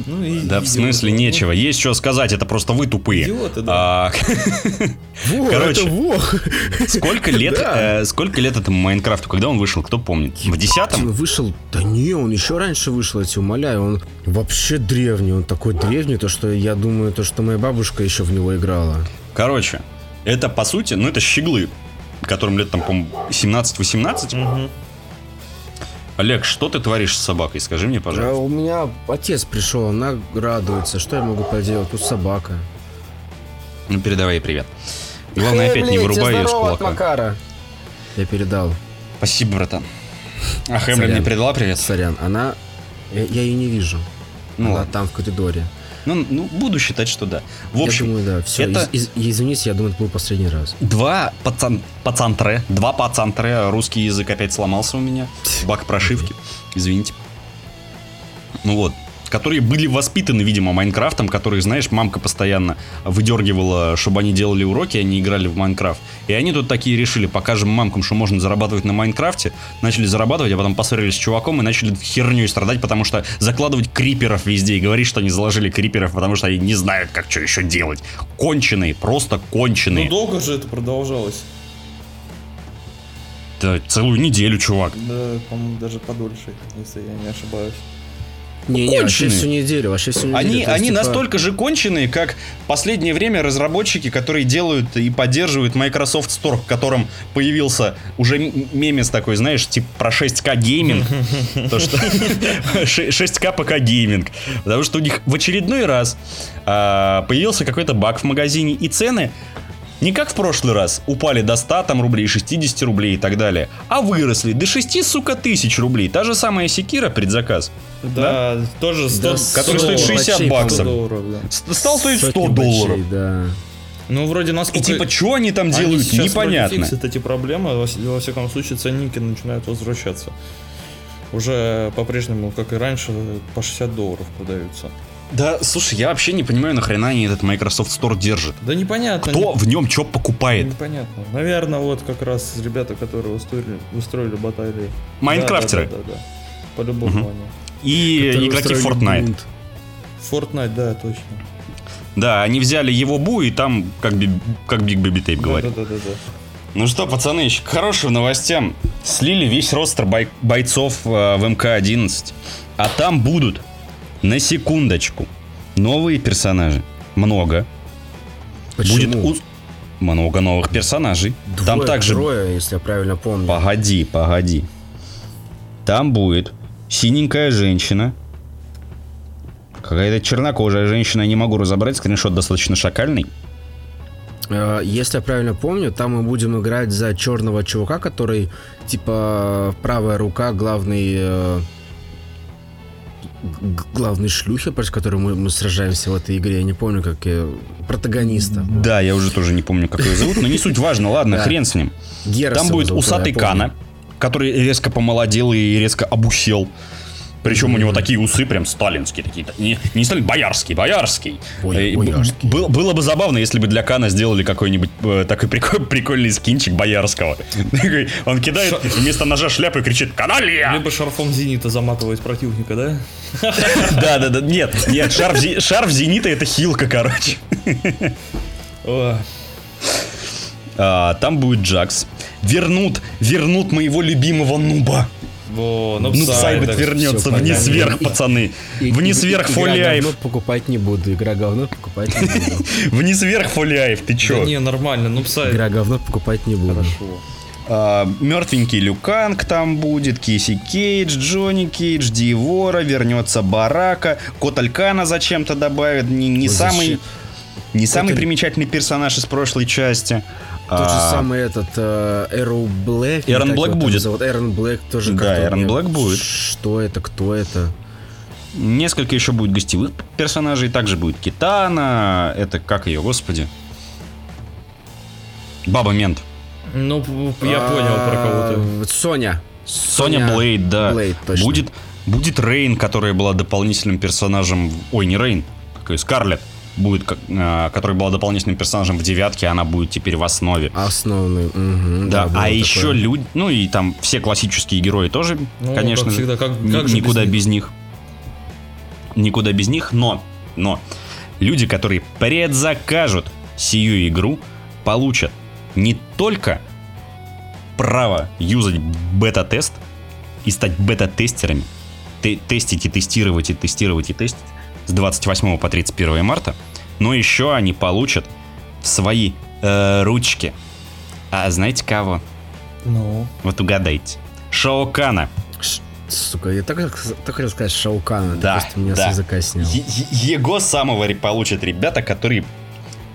Ну, и Да, в смысле нечего. Есть что сказать, это просто вы тупые. Идиоты, да. А, Во, Короче. это во! сколько лет, Да. э, сколько лет этому Майнкрафту, когда он вышел, кто помнит? В Он десятом? вышел, да не, он еще раньше вышел, я тебя умоляю, он вообще древний, он такой древний, то что я думаю, то что моя бабушка еще в него играла. Короче, это по сути, ну это щеглы, которым лет там, по-моему, 17-18. Мгм. Олег, что ты творишь с собакой? Скажи мне, пожалуйста. у меня отец пришел, она радуется, что я могу поделать, тут собака. Ну, передавай ей привет. Главное, опять не вырубай ее с кулака. Макара. Я передал. Спасибо, братан. А Хэмли Сорян. мне передала привет? Сорян, она... Я, я ее не вижу. Ну, она ладно. там в коридоре. Ну, ну, буду считать, что да. В я общем, думаю, да, все. это- извините, я думаю, это был последний раз. Два пацан, пацантре, два пацантре, русский язык опять сломался у меня, баг прошивки, извините. Ну вот, которые были воспитаны, видимо, Майнкрафтом, которые, знаешь, мамка постоянно выдергивала, чтобы они делали уроки, они играли в Майнкрафт. И они тут такие решили, покажем мамкам, что можно зарабатывать на Майнкрафте, начали зарабатывать, а потом поссорились с чуваком и начали херней страдать, потому что закладывать криперов везде и говорить, что они заложили криперов, потому что они не знают, как что еще делать. Конченые, просто конченые. Ну, долго же это продолжалось. Да, целую неделю, чувак. Да, по-моему, даже подольше, если я не ошибаюсь. Не, не, вообще всю неделю, вообще всю неделю. Они, есть, они типа, настолько же конченые, как последнее время разработчики, которые делают и поддерживают Microsoft Store, в котором появился уже м- мемес такой, знаешь, типа про 6К гейминг. То, что 6К ПК гейминг. Потому что у них в очередной раз а, появился какой-то баг в магазине, и цены не как в прошлый раз, упали до 100 там, рублей, 60 рублей и так далее, а выросли до 6, сука, тысяч рублей. Та же самая Sekiro предзаказ. Да, тоже 100, Да, Который стоит 60 бачей, баксов. 100 долларов, да. Стал стоить 100 сотни долларов. бачей, да. Ну, вроде И насколько... типа, что они там они делают, вроде непонятно. фиксят эти проблемы, во, во всяком случае, ценники начинают возвращаться. Уже по-прежнему, как и раньше, по 60 долларов продаются. Да, слушай, я вообще не понимаю, нахрена они этот Microsoft Store держат. Да непонятно. Кто в нем что покупает? Непонятно. Наверное, вот как раз ребята, которые устроили, устроили баталии. Майнкрафтеры. Да, да, да, да. По-любому Мгм. они. И Которые игроки Fortnite. бунт. Fortnite, да, точно. Да, они взяли его бу и там, как, би- как Big Baby Tape говорит. Да, да, да, да. Ну что, пацаны, еще к хорошим новостям. Слили весь ростер бой- бойцов э, в МК-11. А там будут, на секундочку, новые персонажи. Много. Будет Почему? уз- много новых персонажей. Двое, там также... трое, если я правильно помню. Погоди, погоди. Там будет синенькая женщина. Какая-то чернокожая женщина, я не могу разобрать, скриншот достаточно шакальный. Э, Если я правильно помню, там мы будем играть за черного чувака, который типа правая рука главный э, главной шлюхи, против которой мы, мы сражаемся в этой игре. Я не помню, как э, протагониста. Да, я уже тоже не помню, как ее зовут, но не суть важно, ладно, хрен с ним. Там будет усатый я. Кана, который резко помолодел и резко обусел. Причем у него такие усы прям сталинские такие. Не, не сталин, боярский, боярский. Ой, Э, б- боярский. был- было бы забавно, если бы для Кана сделали какой-нибудь э, такой прикол- прикольный скинчик боярского. Он кидает вместо ножа шляпу и кричит «Каналья!» Либо шарфом зенита заматывать противника, да? Да, да, да. Нет, нет, шарф, зенита это хилка, короче. А, там будет Джакс. Вернут, вернут моего любимого нуба. Во, ну, Ну, Сайбет вернется вниз понятно. вверх, пацаны. И- Вниз и- вверх говно покупать не буду. Игра говно покупать не буду. Вниз вверх фолиаев, ты Да чё? не, нормально, ну Псай. Игра говно покупать не буду. Хорошо. А, мертвенький Люканг там будет, Кейси Кейдж, Джонни Кейдж, Дивора, вернется Барака, Кот Алькана зачем-то добавят, не, не Вот самый, не самый Аль- примечательный персонаж из прошлой части. Тот же А, самый этот э, Эрл Блэк. Эрон Блэк будет. зовут. Эрон Блэк тоже Да, Эрон Блэк будет. Что это, кто это? Несколько еще будет гостевых персонажей, также будет Китана, это как ее, господи? Баба Мент. Ну, я понял, про кого ты. А, Соня. Соня Блейд, да. Блейд, точно. Будет, будет Рейн, которая была дополнительным персонажем... Ой, не Рейн, какой Скарлет. Будет, как- а, которая была дополнительным персонажем в девятке, она будет теперь в основе. Основный. мгм, Да, было а такое. еще люди, ну и там все классические герои тоже, Ну, конечно как всегда, как- Ни- как же никуда без без них. Никуда без них, но, но люди, которые предзакажут сию игру, получат не только право юзать бета-тест и стать бета-тестерами, те- тестить и тестировать и тестировать и тестить с 28 по 31 марта, но еще они получат свои э, ручки. А знаете кого? Ну, Вот угадайте. Шаокана. Ш- Сука, я так, так хотел сказать Шаукана. ты Да, просто меня да. с языка снял. Е- Его самого получат ребята, которые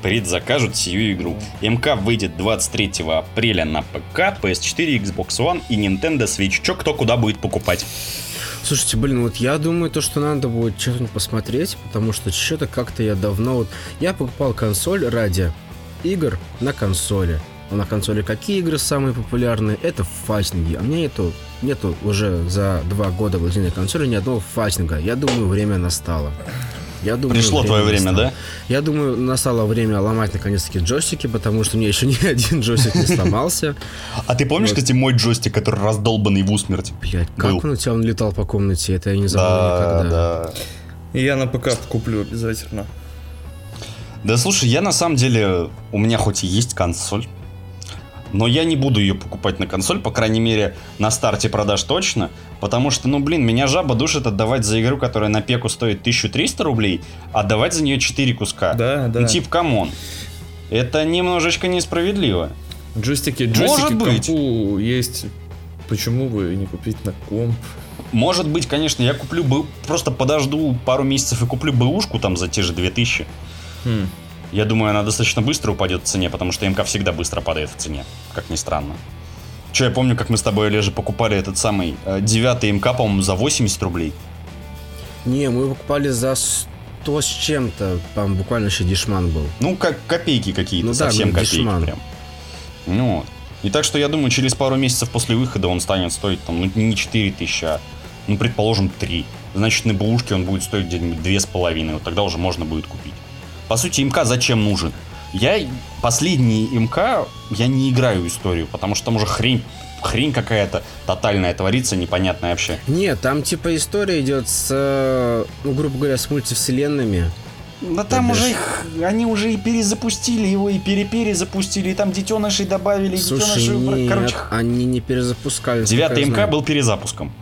предзакажут сию игру. МК выйдет 23 апреля на ПК, PS4, Xbox One и Nintendo Switch. Чё кто куда будет покупать? Слушайте, блин, вот я думаю, то, что надо будет что-нибудь посмотреть, потому что что-то как-то я давно... Вот... Я покупал консоль ради игр на консоли. А на консоли какие игры самые популярные? Это файтинги. А мне нету, нету уже за два года владения консоли ни одного файтинга. Я думаю, время настало. Я думаю, Пришло твое время, настало. да? Я думаю, настало время ломать наконец-таки джойстики, потому что у меня еще ни один джойстик не сломался. А ты помнишь, кстати, мой джойстик, который раздолбанный в усмерть? Блять, как Был. он у тебя он летал по комнате, это я не забыл никогда. да. и я на ПК куплю обязательно. Да слушай, я на самом деле, у меня хоть и есть консоль, но я не буду ее покупать на консоль, по крайней мере, на старте продаж точно, потому что, ну, блин, меня жаба душит отдавать за игру, которая на пеку стоит 1300 рублей, отдавать за нее 4 куска. Да, да. Ну, тип, come on. Это немножечко несправедливо. Джойстики, Может джойстики к быть. компу есть. Почему бы не купить на комп? Может быть, конечно, я куплю бы, просто подожду пару месяцев и куплю бэушку там за те же 2000. Хм. Я думаю, она достаточно быстро упадет в цене, потому что МК всегда быстро падает в цене, как ни странно. Че, я помню, как мы с тобой, Олежа, покупали этот самый э, девятый МК, по-моему, за 80 рублей. Не, мы его покупали за 100 с чем-то. Там буквально еще дешман был. Ну, как копейки какие-то, Ну да, совсем ну, копейки дешман. прям. Ну вот. И так что я думаю, через пару месяцев после выхода он станет стоить там, ну, не 4000, а ну, предположим, 3. Значит, на бушке он будет стоить где-нибудь 2,5. Вот тогда уже можно будет купить. По сути, МК зачем нужен? Я последний МК, я не играю в историю, потому что там уже хрень хрень какая-то тотальная творится, непонятная вообще. Нет, там типа история идет с, э, ну, грубо говоря, с мультивселенными. Да там уже их, они уже и перезапустили его, и переперезапустили, и там детенышей добавили, и Слушай, детенышей нет, Короче, они не перезапускали. девятый МК знаю. был перезапуском.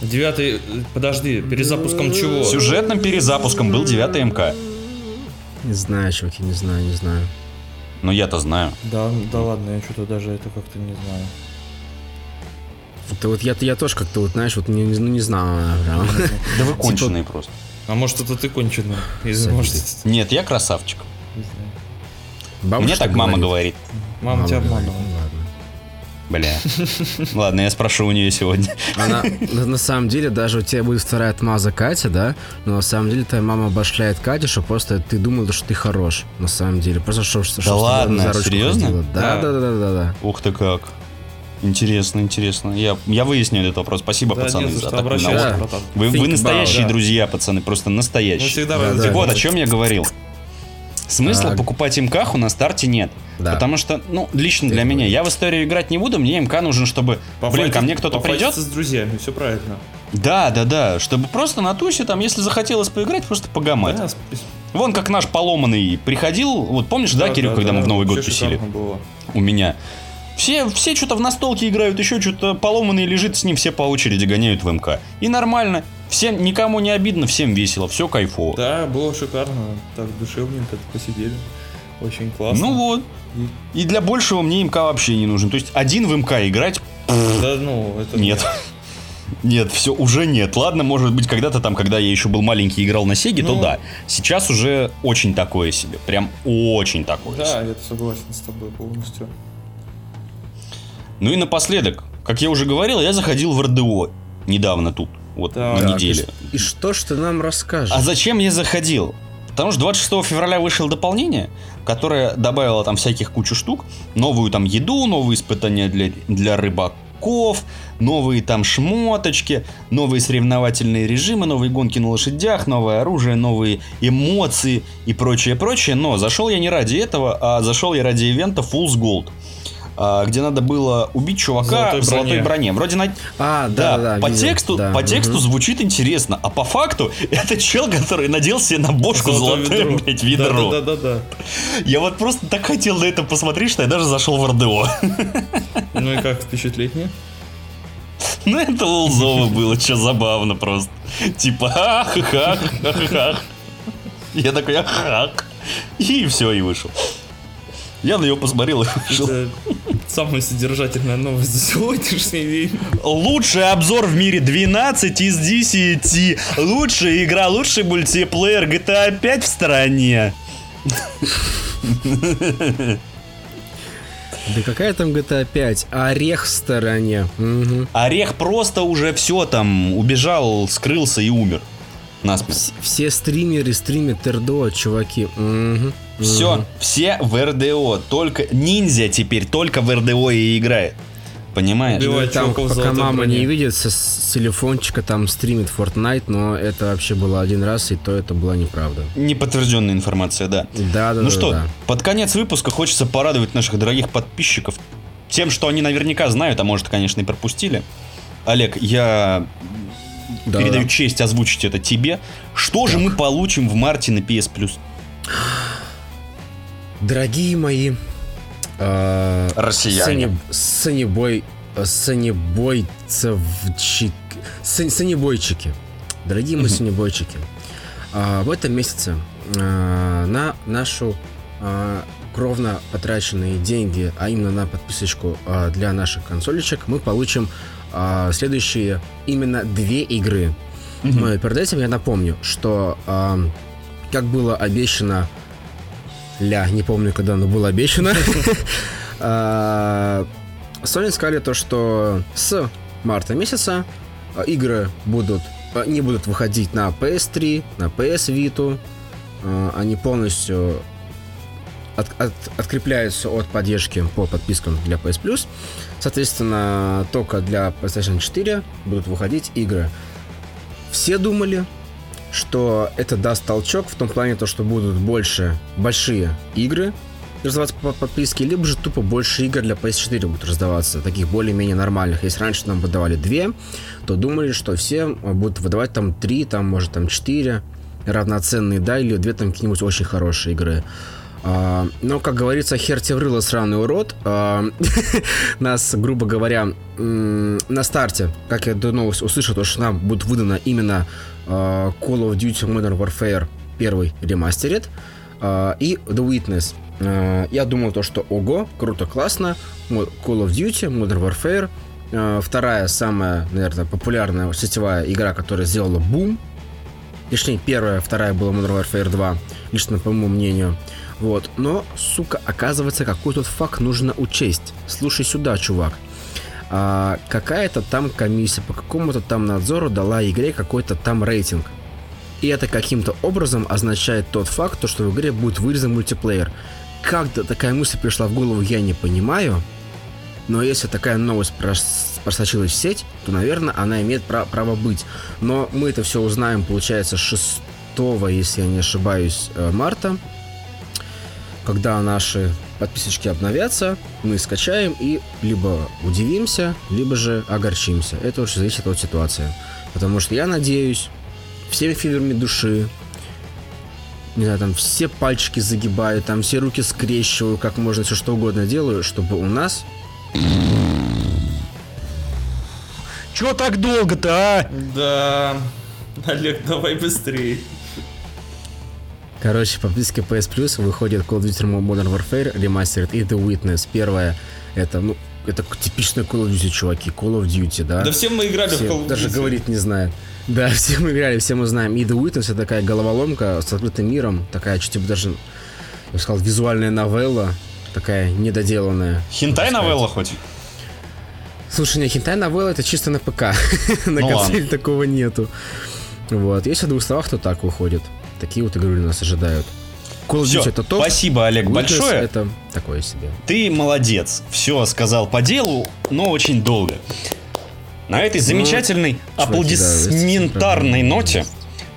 Девятый, подожди, перезапуском чего? Сюжетным перезапуском был девятый МК. Не знаю, чуваки, не знаю, не знаю. Но я-то знаю. Да, да ладно, я что-то даже это как-то не знаю. Это вот я, я тоже как-то вот, знаешь, вот не, не- ну, не знаю. прям. Да вы конченые просто. А может это ты конченый? Из, может, Нет, я красавчик. не знаю. Бабушка Мне так мама говорит. Мама тебя говорит, обманывала. ну ладно. Бля. Ладно, я спрошу у нее сегодня. Она, на, на самом деле, даже у тебя будет вторая отмаза Катя, да? Но на самом деле твоя мама обошляет Катю, что просто ты думал, что ты хорош. На самом деле. Просто что, что, что ладно, за ручку серьезно? ходила. Да, Да. да, да, да, да, да. Ух ты как. Интересно, интересно. Я, я выясню этот вопрос. Спасибо, Да, пацаны, не за за что, такую обращайся, науку. братан. Вы, вы настоящие about, да. друзья, пацаны, просто Мы настоящие. всегда Да, да. Вот, о видеть. чем я говорил. Смысла Так. покупать МКху на старте нет. Да. Потому что, ну, лично для меня, я в историю играть не буду, мне МК нужен, чтобы, блин, ко мне кто-то придет. С друзьями, все правильно. Да, да, да, чтобы просто на тусе, там, если захотелось поиграть, просто погамать. Да, Вон как наш поломанный приходил, вот помнишь, да, Кирилл, когда мы в Новый год тусили? у меня. Все, все что-то в настолке играют, еще что-то поломанный лежит, с ним все по очереди гоняют в МК. И нормально. Всем, никому не обидно, всем весело, все кайфово. Да, было шикарно. Так душевненько посидели. Очень классно. Ну вот. И для большего мне МК вообще не нужен. То есть один в МК играть Да, ну, это... нет. Нет, все, уже нет. Ладно, может быть, когда-то там, когда я еще был маленький и играл на Сеге, то Ну. да. Сейчас уже очень такое себе. Прям очень такое себе. Да, я согласен с тобой полностью. Ну и напоследок, как я уже говорил, я заходил в РДО недавно тут, вот Так, неделе. И, и что ж ты нам расскажешь? А зачем я заходил? Потому что 26 февраля вышло дополнение, которое добавило там всяких кучу штук. Новую там еду, новые испытания для, для рыбаков, новые там шмоточки, новые соревновательные режимы, новые гонки на лошадях, новое оружие, новые эмоции и прочее, прочее. Но зашел я не ради этого, а зашел я ради ивента Fool's Gold. А, Где надо было убить чувака Золотой в золотой броне. броне. Вроде на, А, да, да, да, по видел, тексту, да, по тексту звучит интересно, а по факту это чел, который надел себе на бошку золотое, блядь, ведро. Да, да, да, Я вот просто так хотел на это посмотреть, что я даже зашел в РДО. да. Ну и как впечатление? Ну это лолзово было, что забавно просто. Типа, ах, ах, ах, ах. Я такой, ах, ах. И все, и вышел. Я на него посмотрел и вышел. Это самая содержательная новость за сегодняшний день. Лучший обзор в мире 12 из 10. Лучшая игра, лучший мультиплеер GTA 5 в стороне. Да какая там GTA 5? Орех в стороне. Мгм. Орех просто уже все там убежал, скрылся и умер. Насмерть. Вс- Все стримеры стримят РДО, чуваки. Мгм. Все, Мгм. все в РДО. Только ниндзя теперь только в РДО и играет. Понимаешь? Убивает Там, чуваков в пока мама броне. не видит, со- с телефончика там стримит Fortnite, но это вообще было один раз, и то это была неправда. Неподтвержденная информация, да. Да, да, ну да, что, да. под конец выпуска хочется порадовать наших дорогих подписчиков тем, что они наверняка знают, а может, конечно, и пропустили. Олег, я Да, передаю да. честь озвучить это тебе. Что же мы получим в марте на PS Plus? Дорогие мои э, Россияне. санебой, санебойцевчик, сан- санебойчики. Дорогие мои санебойчики, а, в этом месяце а, на нашу кровно потраченные деньги, а именно на подписочку для наших консолечек, мы получим а, следующие именно две игры. Но перед этим я напомню, что а, как было обещано, ля, не помню, когда оно было обещано, а, Sony сказали то, что с марта месяца а, игры будут а, не будут выходить на PS3, на PS Vita, они полностью от- от- открепляются от поддержки по подпискам для PS Plus. Соответственно, только для PlayStation 4 будут выходить игры. все думали, что это даст толчок в том плане, то, что будут больше большие игры раздаваться по подписке, либо же тупо больше игр для PS4 будут раздаваться, таких более-менее нормальных. Если раньше нам выдавали две, то думали, что все будут выдавать там три, там, может, там четыре равноценные, да, или две там какие-нибудь очень хорошие игры. А, но, как говорится, хер тебе врыло сраный урод. А, нас, грубо говоря, на старте, как я эту новость услышал, то, что нам будет выдано именно а, Call of Duty Modern Warfare первый ремастерит и The Witness. Я думал то, что ого, круто, классно. Call of Duty Modern Warfare. Вторая самая, наверное, популярная сетевая игра, которая сделала бум. Точнее, первая, вторая была Modern Warfare 2, лично по моему мнению. Вот. Но, сука, оказывается, какой тут факт нужно учесть. Слушай сюда, чувак. А, какая-то там комиссия по какому-то там надзору дала игре какой-то там рейтинг. И это каким-то образом означает тот факт, то, что в игре будет вырезан мультиплеер. Как такая мысль пришла в голову, я не понимаю. Но если такая новость просочилась в сеть, то, наверное, она имеет право, право быть. Но мы это все узнаем, получается, 6, если я не ошибаюсь, э, марта когда наши подписочки обновятся, мы скачаем и либо удивимся, либо же огорчимся. Это очень зависит от ситуации. Потому что я надеюсь, всеми фибрами души, не знаю, там все пальчики загибаю, там все руки скрещиваю, как можно все что угодно делаю, чтобы у нас... Чего так долго-то, а? Да. Олег, давай быстрее. Короче, по подписке PS Plus выходит Call of Duty Modern Warfare Remastered и The Witness. Первое, это, ну, это типичный Call of Duty, чуваки. Call of Duty, да? Да все мы играли все, в Call of Duty. Даже говорить не знаю. Да, все мы играли, все мы знаем. И The Witness это такая головоломка с открытым миром. Такая, что типа даже, я бы сказал, визуальная новелла. Такая недоделанная. Хинтай-новелла хоть? Слушай, не, хинтай-новелла это чисто на ПК. на ну консоли такого нету. Вот. Если в двух словах, то так выходит. Такие вот игры нас ожидают. Call of Duty это топ. Спасибо, Олег, Witness большое. Это такое себе. Ты молодец. Все сказал по делу, но очень долго. На этой ну, замечательной ну, аплодисментарной ноте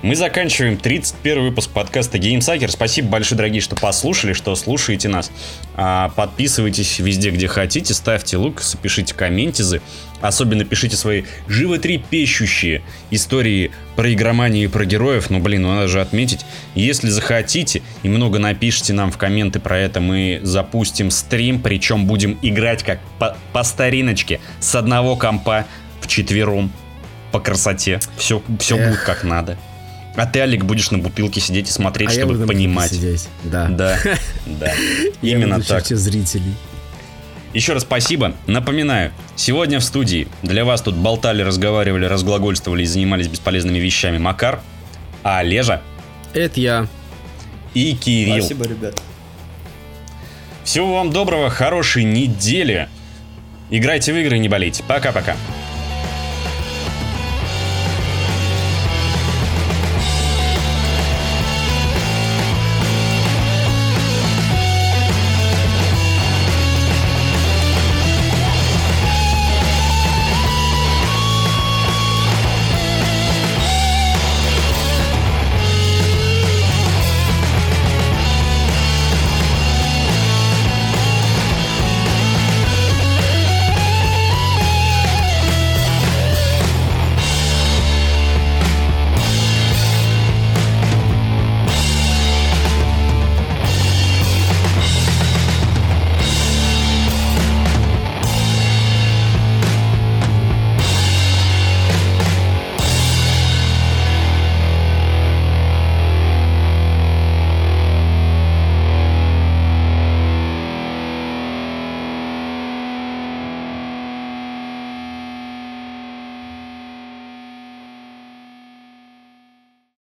мы заканчиваем 31 выпуск подкаста GameSacker. Спасибо большое, дорогие, что послушали, что слушаете нас. А, подписывайтесь везде, где хотите, ставьте лук, пишите комментизы. Особенно пишите свои животрепещущие истории про игроманию и про героев. Ну, блин, ну надо же отметить. Если захотите и много напишите нам в комменты про это, мы запустим стрим, причем будем играть как по, по стариночке с одного компа в четвером по красоте. Все, все будет как надо. А ты, Алик, будешь на бутылке сидеть и смотреть, а чтобы я буду понимать. Сидеть. Да. Да, да. Именно так. зрителей. Еще раз спасибо. Напоминаю, сегодня в студии для вас тут болтали, разговаривали, разглагольствовали и занимались бесполезными вещами Макар, а Олежа. Это я. И Кирилл. Спасибо, ребят. Всего вам доброго, хорошей недели. Играйте в игры, не болейте. Пока-пока.